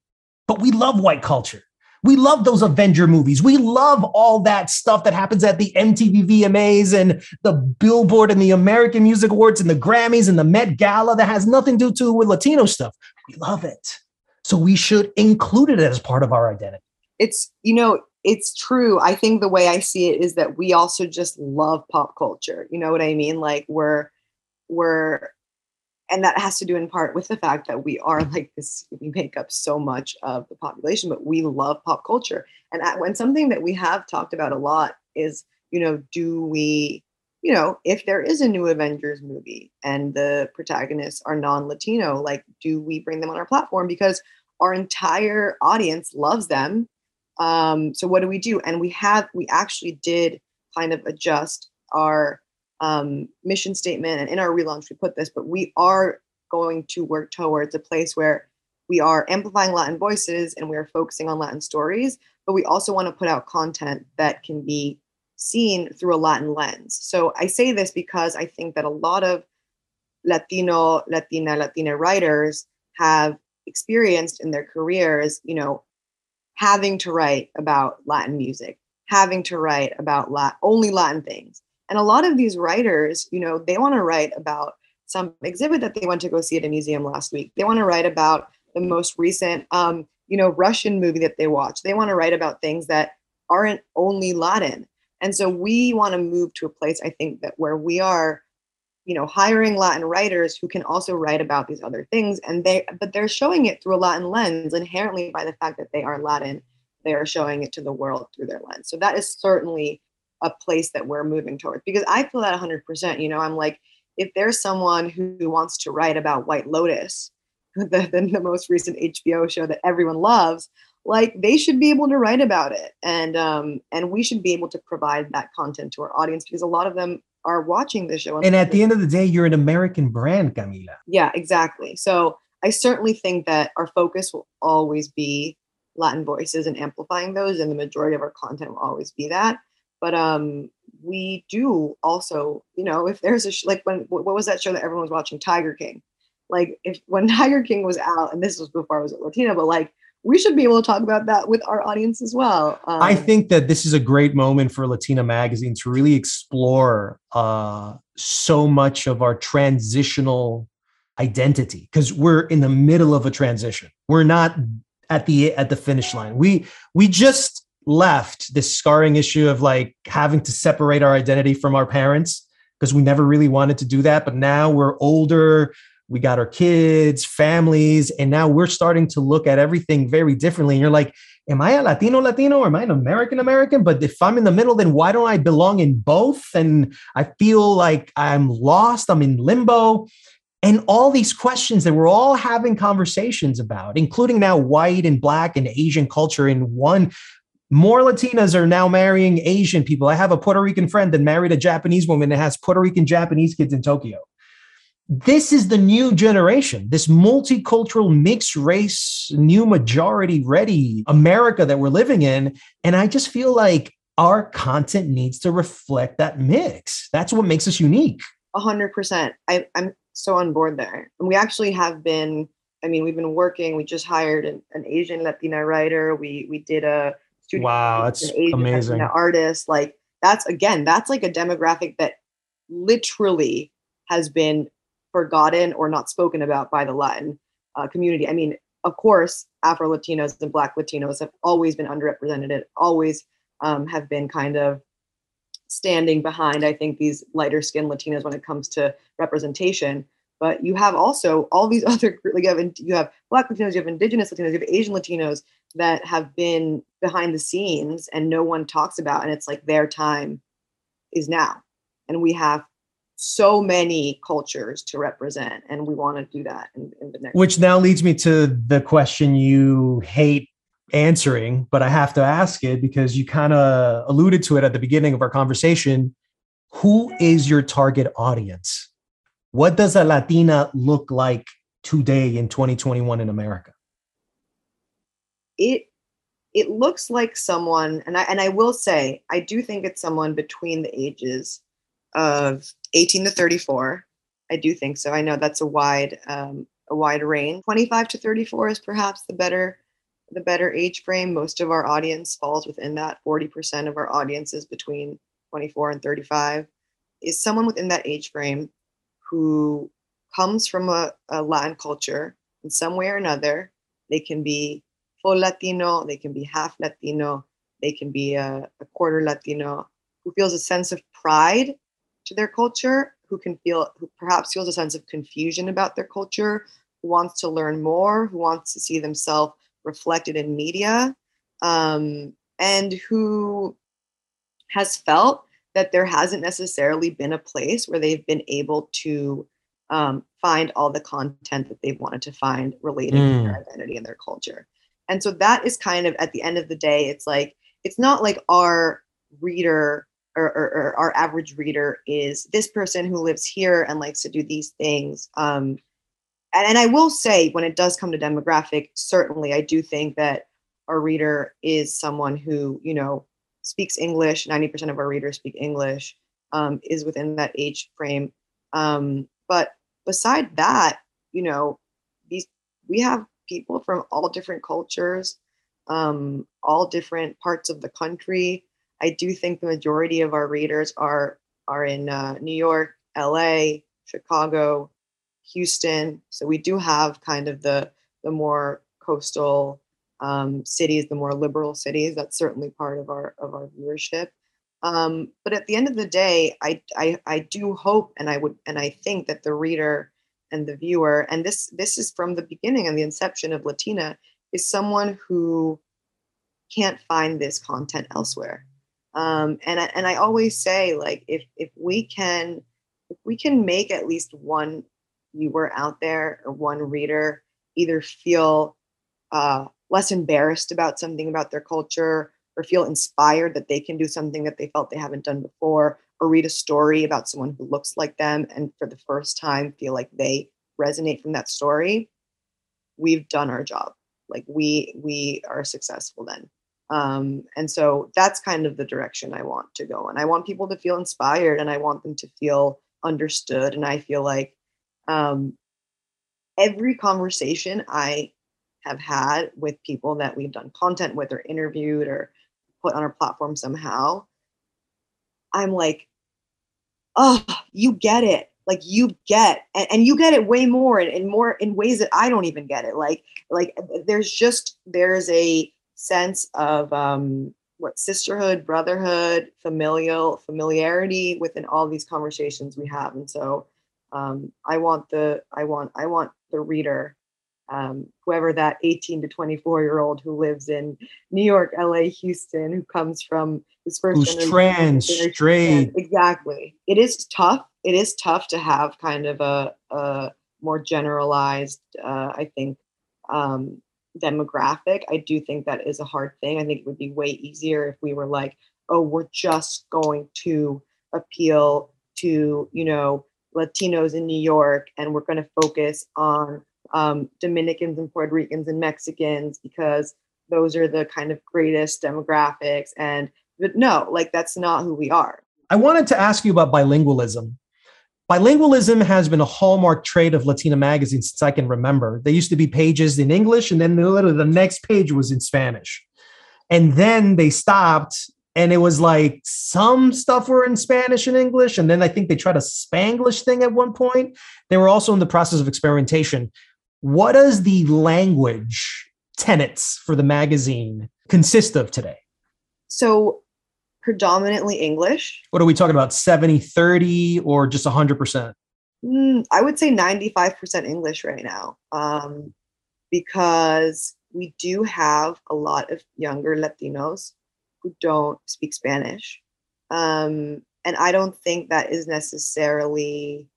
but we love white culture. We love those Avenger movies. We love all that stuff that happens at the MTV VMAs and the Billboard and the American Music Awards and the Grammys and the Met Gala that has nothing to do with Latino stuff. We love it. So we should include it as part of our identity. It's, you know, it's true. I think the way I see it is that we also just love pop culture. You know what I mean? Like we're we're and that has to do in part with the fact that we are like this we make up so much of the population but we love pop culture and when something that we have talked about a lot is you know do we you know if there is a new avengers movie and the protagonists are non-latino like do we bring them on our platform because our entire audience loves them um, so what do we do? And we have we actually did kind of adjust our um, mission statement and in our relaunch we put this but we are going to work towards a place where we are amplifying latin voices and we are focusing on latin stories but we also want to put out content that can be seen through a latin lens. So i say this because i think that a lot of latino latina latina writers have experienced in their careers you know having to write about latin music having to write about Lat- only latin things and a lot of these writers, you know, they want to write about some exhibit that they went to go see at a museum last week. They want to write about the most recent, um, you know, Russian movie that they watched. They want to write about things that aren't only Latin. And so we want to move to a place, I think, that where we are, you know, hiring Latin writers who can also write about these other things. And they, but they're showing it through a Latin lens inherently by the fact that they are Latin. They are showing it to the world through their lens. So that is certainly a place that we're moving towards because I feel that 100%. You know, I'm like, if there's someone who wants to write about White Lotus, the, the, the most recent HBO show that everyone loves, like they should be able to write about it, and um, and we should be able to provide that content to our audience because a lot of them are watching the show. And at the end of the day, you're an American brand, Camila. Yeah, exactly. So I certainly think that our focus will always be Latin voices and amplifying those, and the majority of our content will always be that but um we do also you know if there's a sh- like when what was that show that everyone was watching tiger king like if when tiger king was out and this was before i was a latina but like we should be able to talk about that with our audience as well um, i think that this is a great moment for latina magazine to really explore uh so much of our transitional identity because we're in the middle of a transition we're not at the at the finish line we we just left this scarring issue of like having to separate our identity from our parents because we never really wanted to do that. But now we're older, we got our kids, families, and now we're starting to look at everything very differently. And you're like, am I a Latino Latino or am I an American American? But if I'm in the middle, then why don't I belong in both? And I feel like I'm lost, I'm in limbo. And all these questions that we're all having conversations about, including now white and black and Asian culture in one more Latinas are now marrying Asian people. I have a Puerto Rican friend that married a Japanese woman that has Puerto Rican Japanese kids in Tokyo. This is the new generation, this multicultural, mixed race, new majority ready America that we're living in. And I just feel like our content needs to reflect that mix. That's what makes us unique. A hundred percent. I'm so on board there. And we actually have been, I mean, we've been working, we just hired an, an Asian Latina writer. We we did a studio wow that's amazing artist like that's again that's like a demographic that literally has been forgotten or not spoken about by the latin uh, community i mean of course afro latinos and black latinos have always been underrepresented always um, have been kind of standing behind i think these lighter skinned latinos when it comes to representation but you have also all these other like you have you have black latinos you have indigenous latinos you have asian latinos that have been behind the scenes and no one talks about and it's like their time is now. And we have so many cultures to represent, and we want to do that in, in the next. Which now leads me to the question you hate answering, but I have to ask it because you kind of alluded to it at the beginning of our conversation. Who is your target audience? What does a Latina look like today in 2021 in America? It it looks like someone, and I and I will say, I do think it's someone between the ages of 18 to 34. I do think so. I know that's a wide um, a wide range. 25 to 34 is perhaps the better the better age frame. Most of our audience falls within that. 40% of our audience is between 24 and 35. Is someone within that age frame who comes from a, a Latin culture in some way or another. They can be full Latino, they can be half Latino, they can be a, a quarter Latino, who feels a sense of pride to their culture, who can feel, who perhaps feels a sense of confusion about their culture, who wants to learn more, who wants to see themselves reflected in media, um, and who has felt that there hasn't necessarily been a place where they've been able to um, find all the content that they've wanted to find relating mm. to their identity and their culture. And so that is kind of at the end of the day, it's like, it's not like our reader or, or, or our average reader is this person who lives here and likes to do these things. Um, and, and I will say, when it does come to demographic, certainly I do think that our reader is someone who, you know, speaks English. 90% of our readers speak English, um, is within that age frame. Um, but beside that, you know, these we have people from all different cultures, um, all different parts of the country. I do think the majority of our readers are are in uh, New York, L.A., Chicago, Houston. So we do have kind of the the more coastal um, cities, the more liberal cities. That's certainly part of our of our viewership. Um, but at the end of the day, I, I I do hope and I would and I think that the reader and the viewer, and this this is from the beginning and the inception of Latina, is someone who can't find this content elsewhere. Um, and I, and I always say like if if we can if we can make at least one viewer out there or one reader either feel uh, less embarrassed about something about their culture or feel inspired that they can do something that they felt they haven't done before or read a story about someone who looks like them and for the first time feel like they resonate from that story we've done our job. Like we we are successful then um, and so that's kind of the direction i want to go and i want people to feel inspired and i want them to feel understood and i feel like um, every conversation I have had with people that we've done content with or interviewed or put on our platform somehow, I'm like, oh, you get it. Like you get, and, and you get it way more and, and more in ways that I don't even get it. Like, like there's just there's a sense of um, what sisterhood, brotherhood, familial familiarity within all these conversations we have, and so um, I want the I want I want the reader, um, whoever that 18 to 24 year old who lives in New York, LA, Houston, who comes from his first who's trans, straight. Exactly. It is tough. It is tough to have kind of a, a more generalized, uh, I think, um, demographic. I do think that is a hard thing. I think it would be way easier if we were like, oh, we're just going to appeal to, you know, Latinos in New York, and we're going to focus on um, Dominicans and Puerto Ricans and Mexicans because those are the kind of greatest demographics. And but no, like that's not who we are. I wanted to ask you about bilingualism. Bilingualism has been a hallmark trait of Latina magazines since I can remember. There used to be pages in English, and then literally the next page was in Spanish. And then they stopped and it was like some stuff were in Spanish and English, and then I think they tried a Spanglish thing at one point. They were also in the process of experimentation. What does the language tenets for the magazine consist of today? So, predominantly English. What are we talking about? 70 30 or just 100%? Mm, I would say 95% English right now um, because we do have a lot of younger Latinos who don't speak Spanish. Um, and I don't think that is necessarily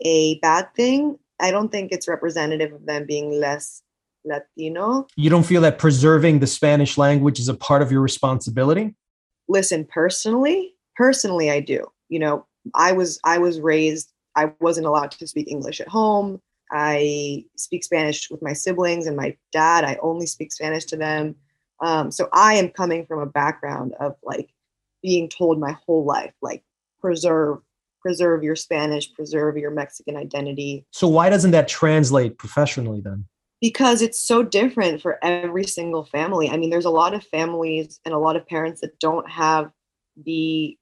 a bad thing. I don't think it's representative of them being less Latino. You don't feel that preserving the Spanish language is a part of your responsibility? Listen, personally, personally I do. You know, I was I was raised I wasn't allowed to speak English at home. I speak Spanish with my siblings and my dad. I only speak Spanish to them. Um, so I am coming from a background of like being told my whole life, like preserve, preserve your Spanish, preserve your Mexican identity. So why doesn't that translate professionally then? Because it's so different for every single family. I mean, there's a lot of families and a lot of parents that don't have the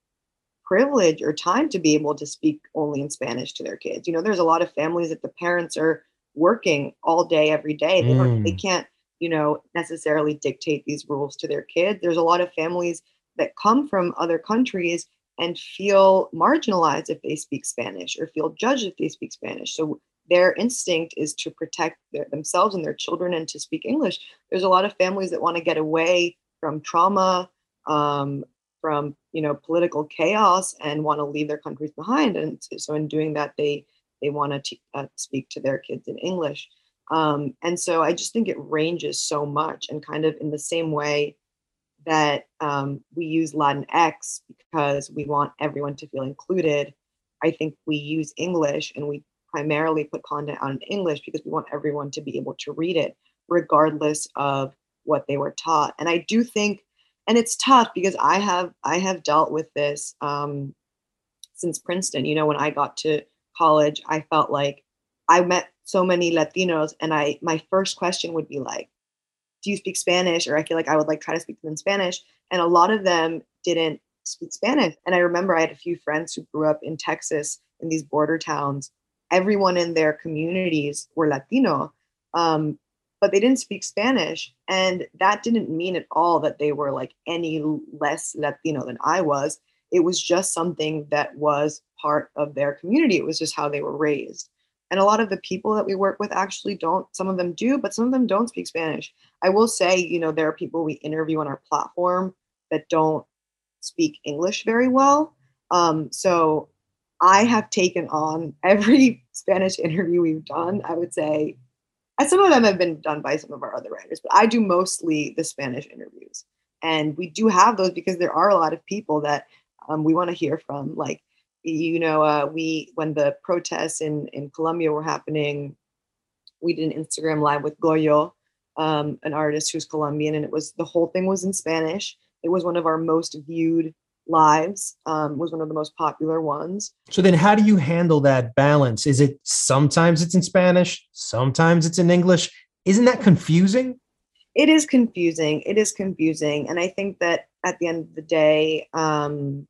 privilege or time to be able to speak only in Spanish to their kids. You know, there's a lot of families that the parents are working all day every day. They, mm. they can't, you know, necessarily dictate these rules to their kids. There's a lot of families that come from other countries and feel marginalized if they speak Spanish or feel judged if they speak Spanish. So their instinct is to protect their, themselves and their children and to speak English. There's a lot of families that want to get away from trauma, um, from you know political chaos, and want to leave their countries behind. And so in doing that, they they want to uh, speak to their kids in English. Um, and so I just think it ranges so much, and kind of in the same way that um, we use Latinx because we want everyone to feel included. I think we use English and we primarily put content out in English because we want everyone to be able to read it, regardless of what they were taught. And I do think, and it's tough because I have I have dealt with this um, since Princeton. You know, when I got to college, I felt like I met so many Latinos, and I my first question would be like, do you speak Spanish? Or I feel like I would like try to speak to them in Spanish. And a lot of them didn't speak Spanish. And I remember I had a few friends who grew up in Texas in these border towns. Everyone in their communities were Latino, um, but they didn't speak Spanish. And that didn't mean at all that they were like any less Latino than I was. It was just something that was part of their community. It was just how they were raised. And a lot of the people that we work with actually don't, some of them do, but some of them don't speak Spanish. I will say, you know, there are people we interview on our platform that don't speak English very well. Um, so I have taken on every Spanish interview we've done. I would say, and some of them have been done by some of our other writers, but I do mostly the Spanish interviews. And we do have those because there are a lot of people that um, we want to hear from. Like you know, uh, we when the protests in in Colombia were happening, we did an Instagram live with Goyo, um, an artist who's Colombian, and it was the whole thing was in Spanish. It was one of our most viewed lives. Um, was one of the most popular ones. So then, how do you handle that balance? Is it sometimes it's in Spanish, sometimes it's in English? Isn't that confusing? It is confusing. It is confusing, and I think that at the end of the day, um,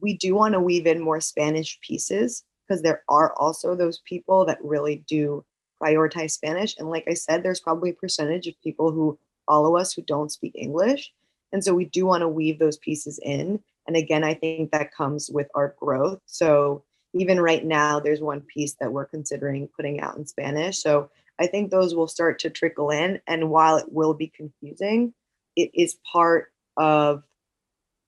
we do want to weave in more Spanish pieces because there are also those people that really do prioritize Spanish. And like I said, there's probably a percentage of people who follow us who don't speak English. And so we do want to weave those pieces in. And again, I think that comes with our growth. So even right now, there's one piece that we're considering putting out in Spanish. So I think those will start to trickle in. And while it will be confusing, it is part of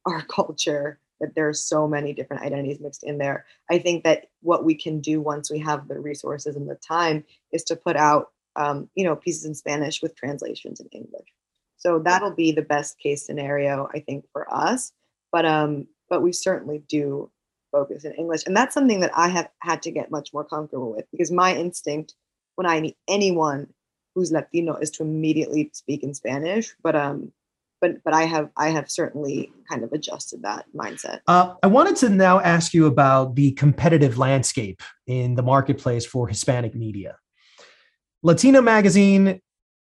our culture that there's so many different identities mixed in there. I think that what we can do once we have the resources and the time is to put out, um, you know, pieces in Spanish with translations in English. So that'll be the best case scenario, I think, for us. But um, but we certainly do focus in English, and that's something that I have had to get much more comfortable with because my instinct when I meet anyone who's Latino is to immediately speak in Spanish. But um, but but I have I have certainly kind of adjusted that mindset. Uh, I wanted to now ask you about the competitive landscape in the marketplace for Hispanic media. Latino Magazine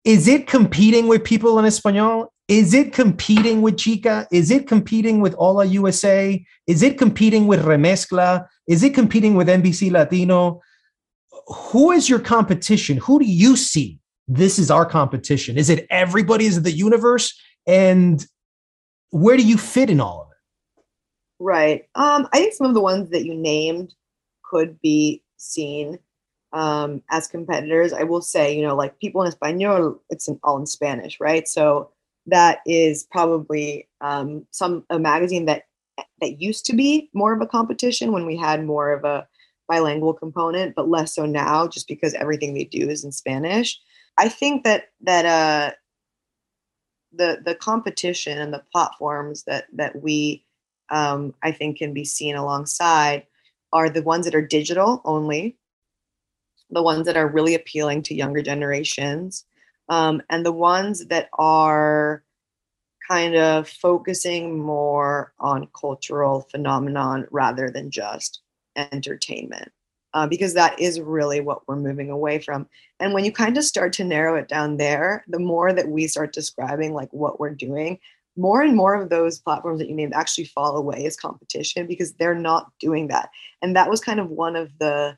is it competing with People en Espanol? Is it competing with Chica? Is it competing with Hola USA? Is it competing with Remezcla? Is it competing with NBC Latino? Who is your competition? Who do you see? This is our competition. Is it everybody? Is it the universe? and where do you fit in all of it right um, i think some of the ones that you named could be seen um, as competitors i will say you know like People en Espanol it's all in spanish right so that is probably um, some a magazine that that used to be more of a competition when we had more of a bilingual component, but less so now, just because everything they do is in Spanish. I think that that uh, the the competition and the platforms that that we um, I think can be seen alongside are the ones that are digital only, the ones that are really appealing to younger generations, um, and the ones that are kind of focusing more on cultural phenomenon rather than just entertainment uh, because that is really what we're moving away from. And when you kind of start to narrow it down there, the more that we start describing like what we're doing, more and more of those platforms that you named actually fall away as competition because they're not doing that. And that was kind of one of the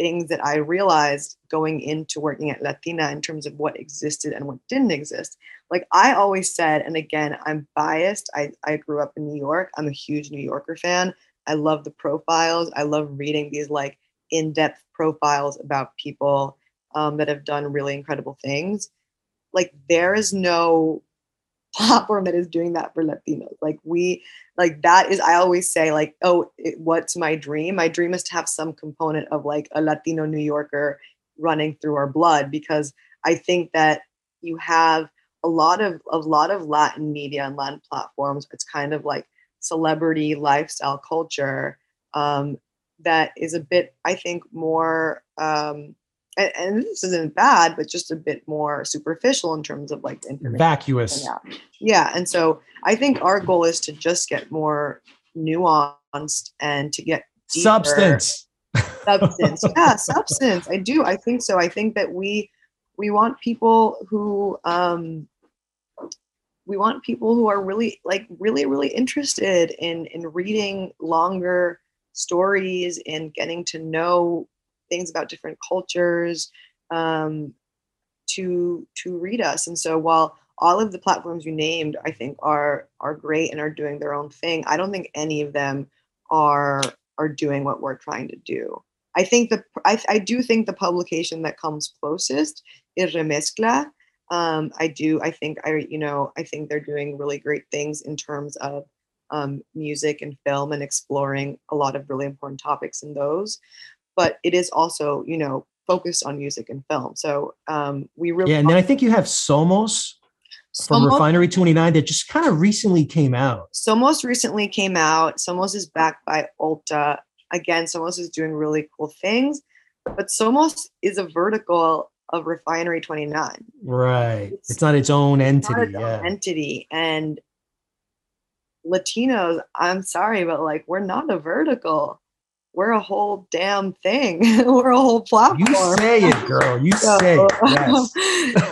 things that I realized going into working at Latina in terms of what existed and what didn't exist. Like I always said, and again, I'm biased. I, I grew up in New York. I'm a huge New Yorker fan. I love the profiles. I love reading these like in-depth profiles about people um, that have done really incredible things like there is no platform that is doing that for latinos like we like that is i always say like oh it, what's my dream? My dream is to have some component of like a latino new yorker running through our blood because i think that you have a lot of a lot of latin media and latin platforms it's kind of like celebrity lifestyle culture um, that is a bit, I think, more, um, and, and, this isn't bad, but just a bit more superficial in terms of like information. vacuous. Yeah. yeah. And so I think our goal is to just get more nuanced and to get deeper. substance. Substance. yeah, substance. I do. I think so. I think that we we want people who um we want people who are really like really really interested in in reading longer stories and getting to know things about different cultures um, to to read us. And so while all of the platforms you named, I think are are great and are doing their own thing, I don't think any of them are are doing what we're trying to do. I think the I, I do think the publication that comes closest is Remezcla. Um, I do. I think I you know I think they're doing really great things in terms of um, music and film and exploring a lot of really important topics in those. But it is also, you know, focused on music and film. So um, we really yeah. And then I think you have Somos from Somos, Refinery 29 that just kind of recently came out. Somos recently came out. Somos is backed by Ulta. Again, Somos is doing really cool things, but Somos is a vertical of Refinery 29. Right. It's, it's not its own entity. Its yeah. Own entity. And Latinos, I'm sorry, but like we're not a vertical. We're a whole damn thing. we're a whole platform. You say it, girl. You so, say it. Yes.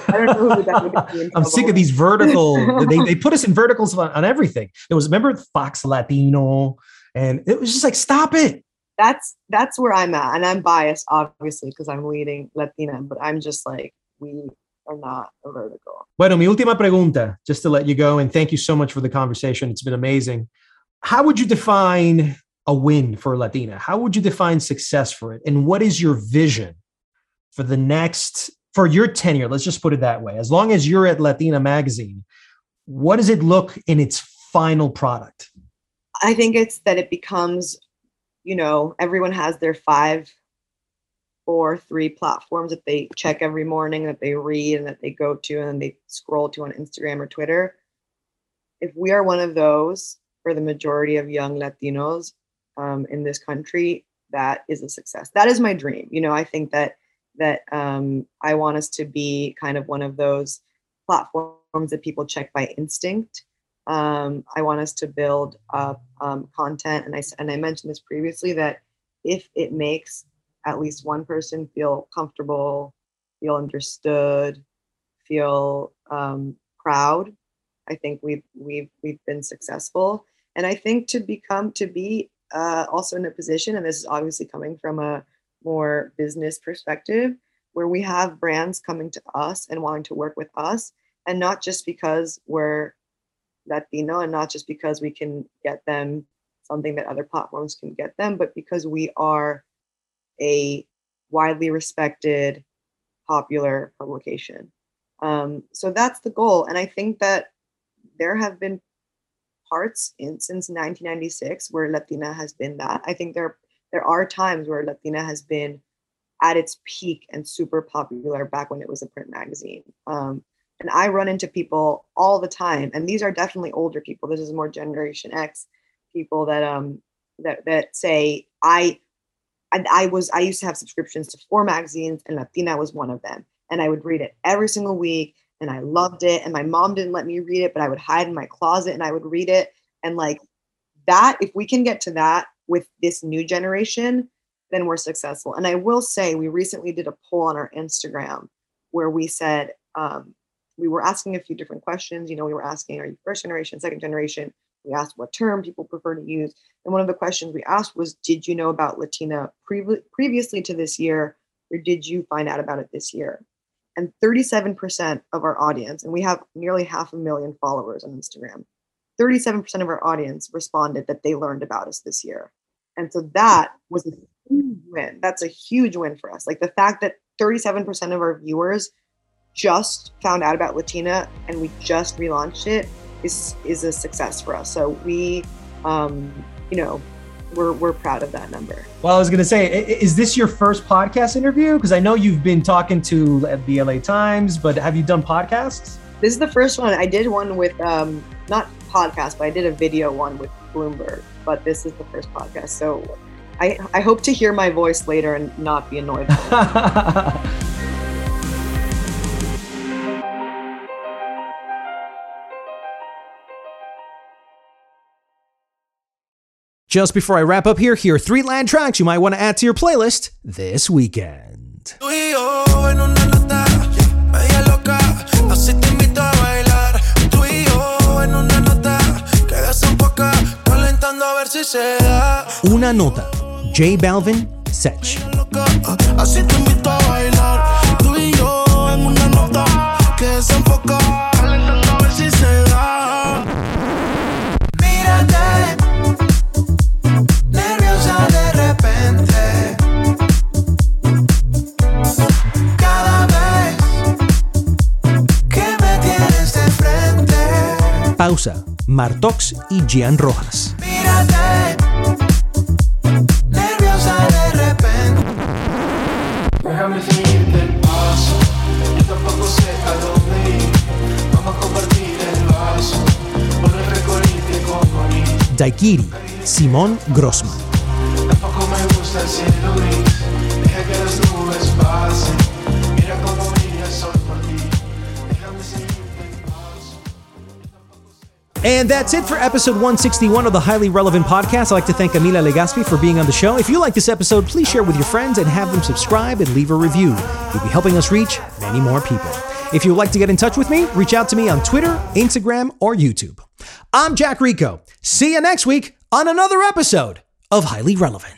I don't know who that I'm sick of these vertical. they, they put us in verticals on, on everything. It was remember Fox Latino, and it was just like, stop it. That's that's where I'm at, and I'm biased, obviously, because I'm leading Latina. But I'm just like, we are not a vertical. Bueno, mi última pregunta, just to let you go, and thank you so much for the conversation. It's been amazing. How would you define a win for Latina? How would you define success for it? And what is your vision for the next, for your tenure? Let's just put it that way. As long as you're at Latina Magazine, what does it look in its final product? I think it's that it becomes, you know, everyone has their five or three platforms that they check every morning, that they read and that they go to and they scroll to on Instagram or Twitter. If we are one of those for the majority of young Latinos um, in this country, that is a success. That is my dream. You know, I think that that um, I want us to be kind of one of those platforms that people check by instinct. Um, I want us to build up um, content, and I and I mentioned this previously that if it makes at least one person feel comfortable, feel understood, feel um, proud. I think we've we've we've been successful, and I think to become to be uh, also in a position, and this is obviously coming from a more business perspective, where we have brands coming to us and wanting to work with us, and not just because we're Latino, and not just because we can get them something that other platforms can get them, but because we are a widely respected, popular publication. Um, so that's the goal. And I think that there have been parts in since 1996 where Latina has been that. I think there there are times where Latina has been at its peak and super popular back when it was a print magazine. Um, and I run into people all the time, and these are definitely older people. This is more Generation X people that um that that say I and I was I used to have subscriptions to four magazines, and Latina was one of them, and I would read it every single week, and I loved it. And my mom didn't let me read it, but I would hide in my closet and I would read it. And like that, if we can get to that with this new generation, then we're successful. And I will say, we recently did a poll on our Instagram where we said um, we were asking a few different questions. You know, we were asking, are you first generation, second generation? We asked what term people prefer to use. And one of the questions we asked was, did you know about Latina pre- previously to this year, or did you find out about it this year? And 37% of our audience, and we have nearly half a million followers on Instagram, 37% of our audience responded that they learned about us this year. And so that was a huge win. That's a huge win for us. Like the fact that 37% of our viewers just found out about Latina and we just relaunched it is is a success for us. So we, um, you know, we're we're proud of that number. Well, I was going to say, is this your first podcast interview? Because I know you've been talking to the LA Times, but have you done podcasts? This is the first one. I did one with um, not podcast, but I did a video one with Bloomberg. But this is the first podcast, so I I hope to hear my voice later and not be annoyed. Just before I wrap up here, here are three land tracks you might want to add to your playlist this weekend. Una nota. J Balvin, Sech. Pausa, Martox y Gian Rojas. Mírate, nerviosa de repente. Déjame seguirte el paso, yo tampoco sé a dónde ir. Vamos a compartir el vaso, por el recorrido con Daikiri, Simón Grossman. And that's it for episode 161 of the Highly Relevant Podcast. I'd like to thank Amila Legaspi for being on the show. If you like this episode, please share with your friends and have them subscribe and leave a review. You'll be helping us reach many more people. If you'd like to get in touch with me, reach out to me on Twitter, Instagram, or YouTube. I'm Jack Rico. See you next week on another episode of Highly Relevant.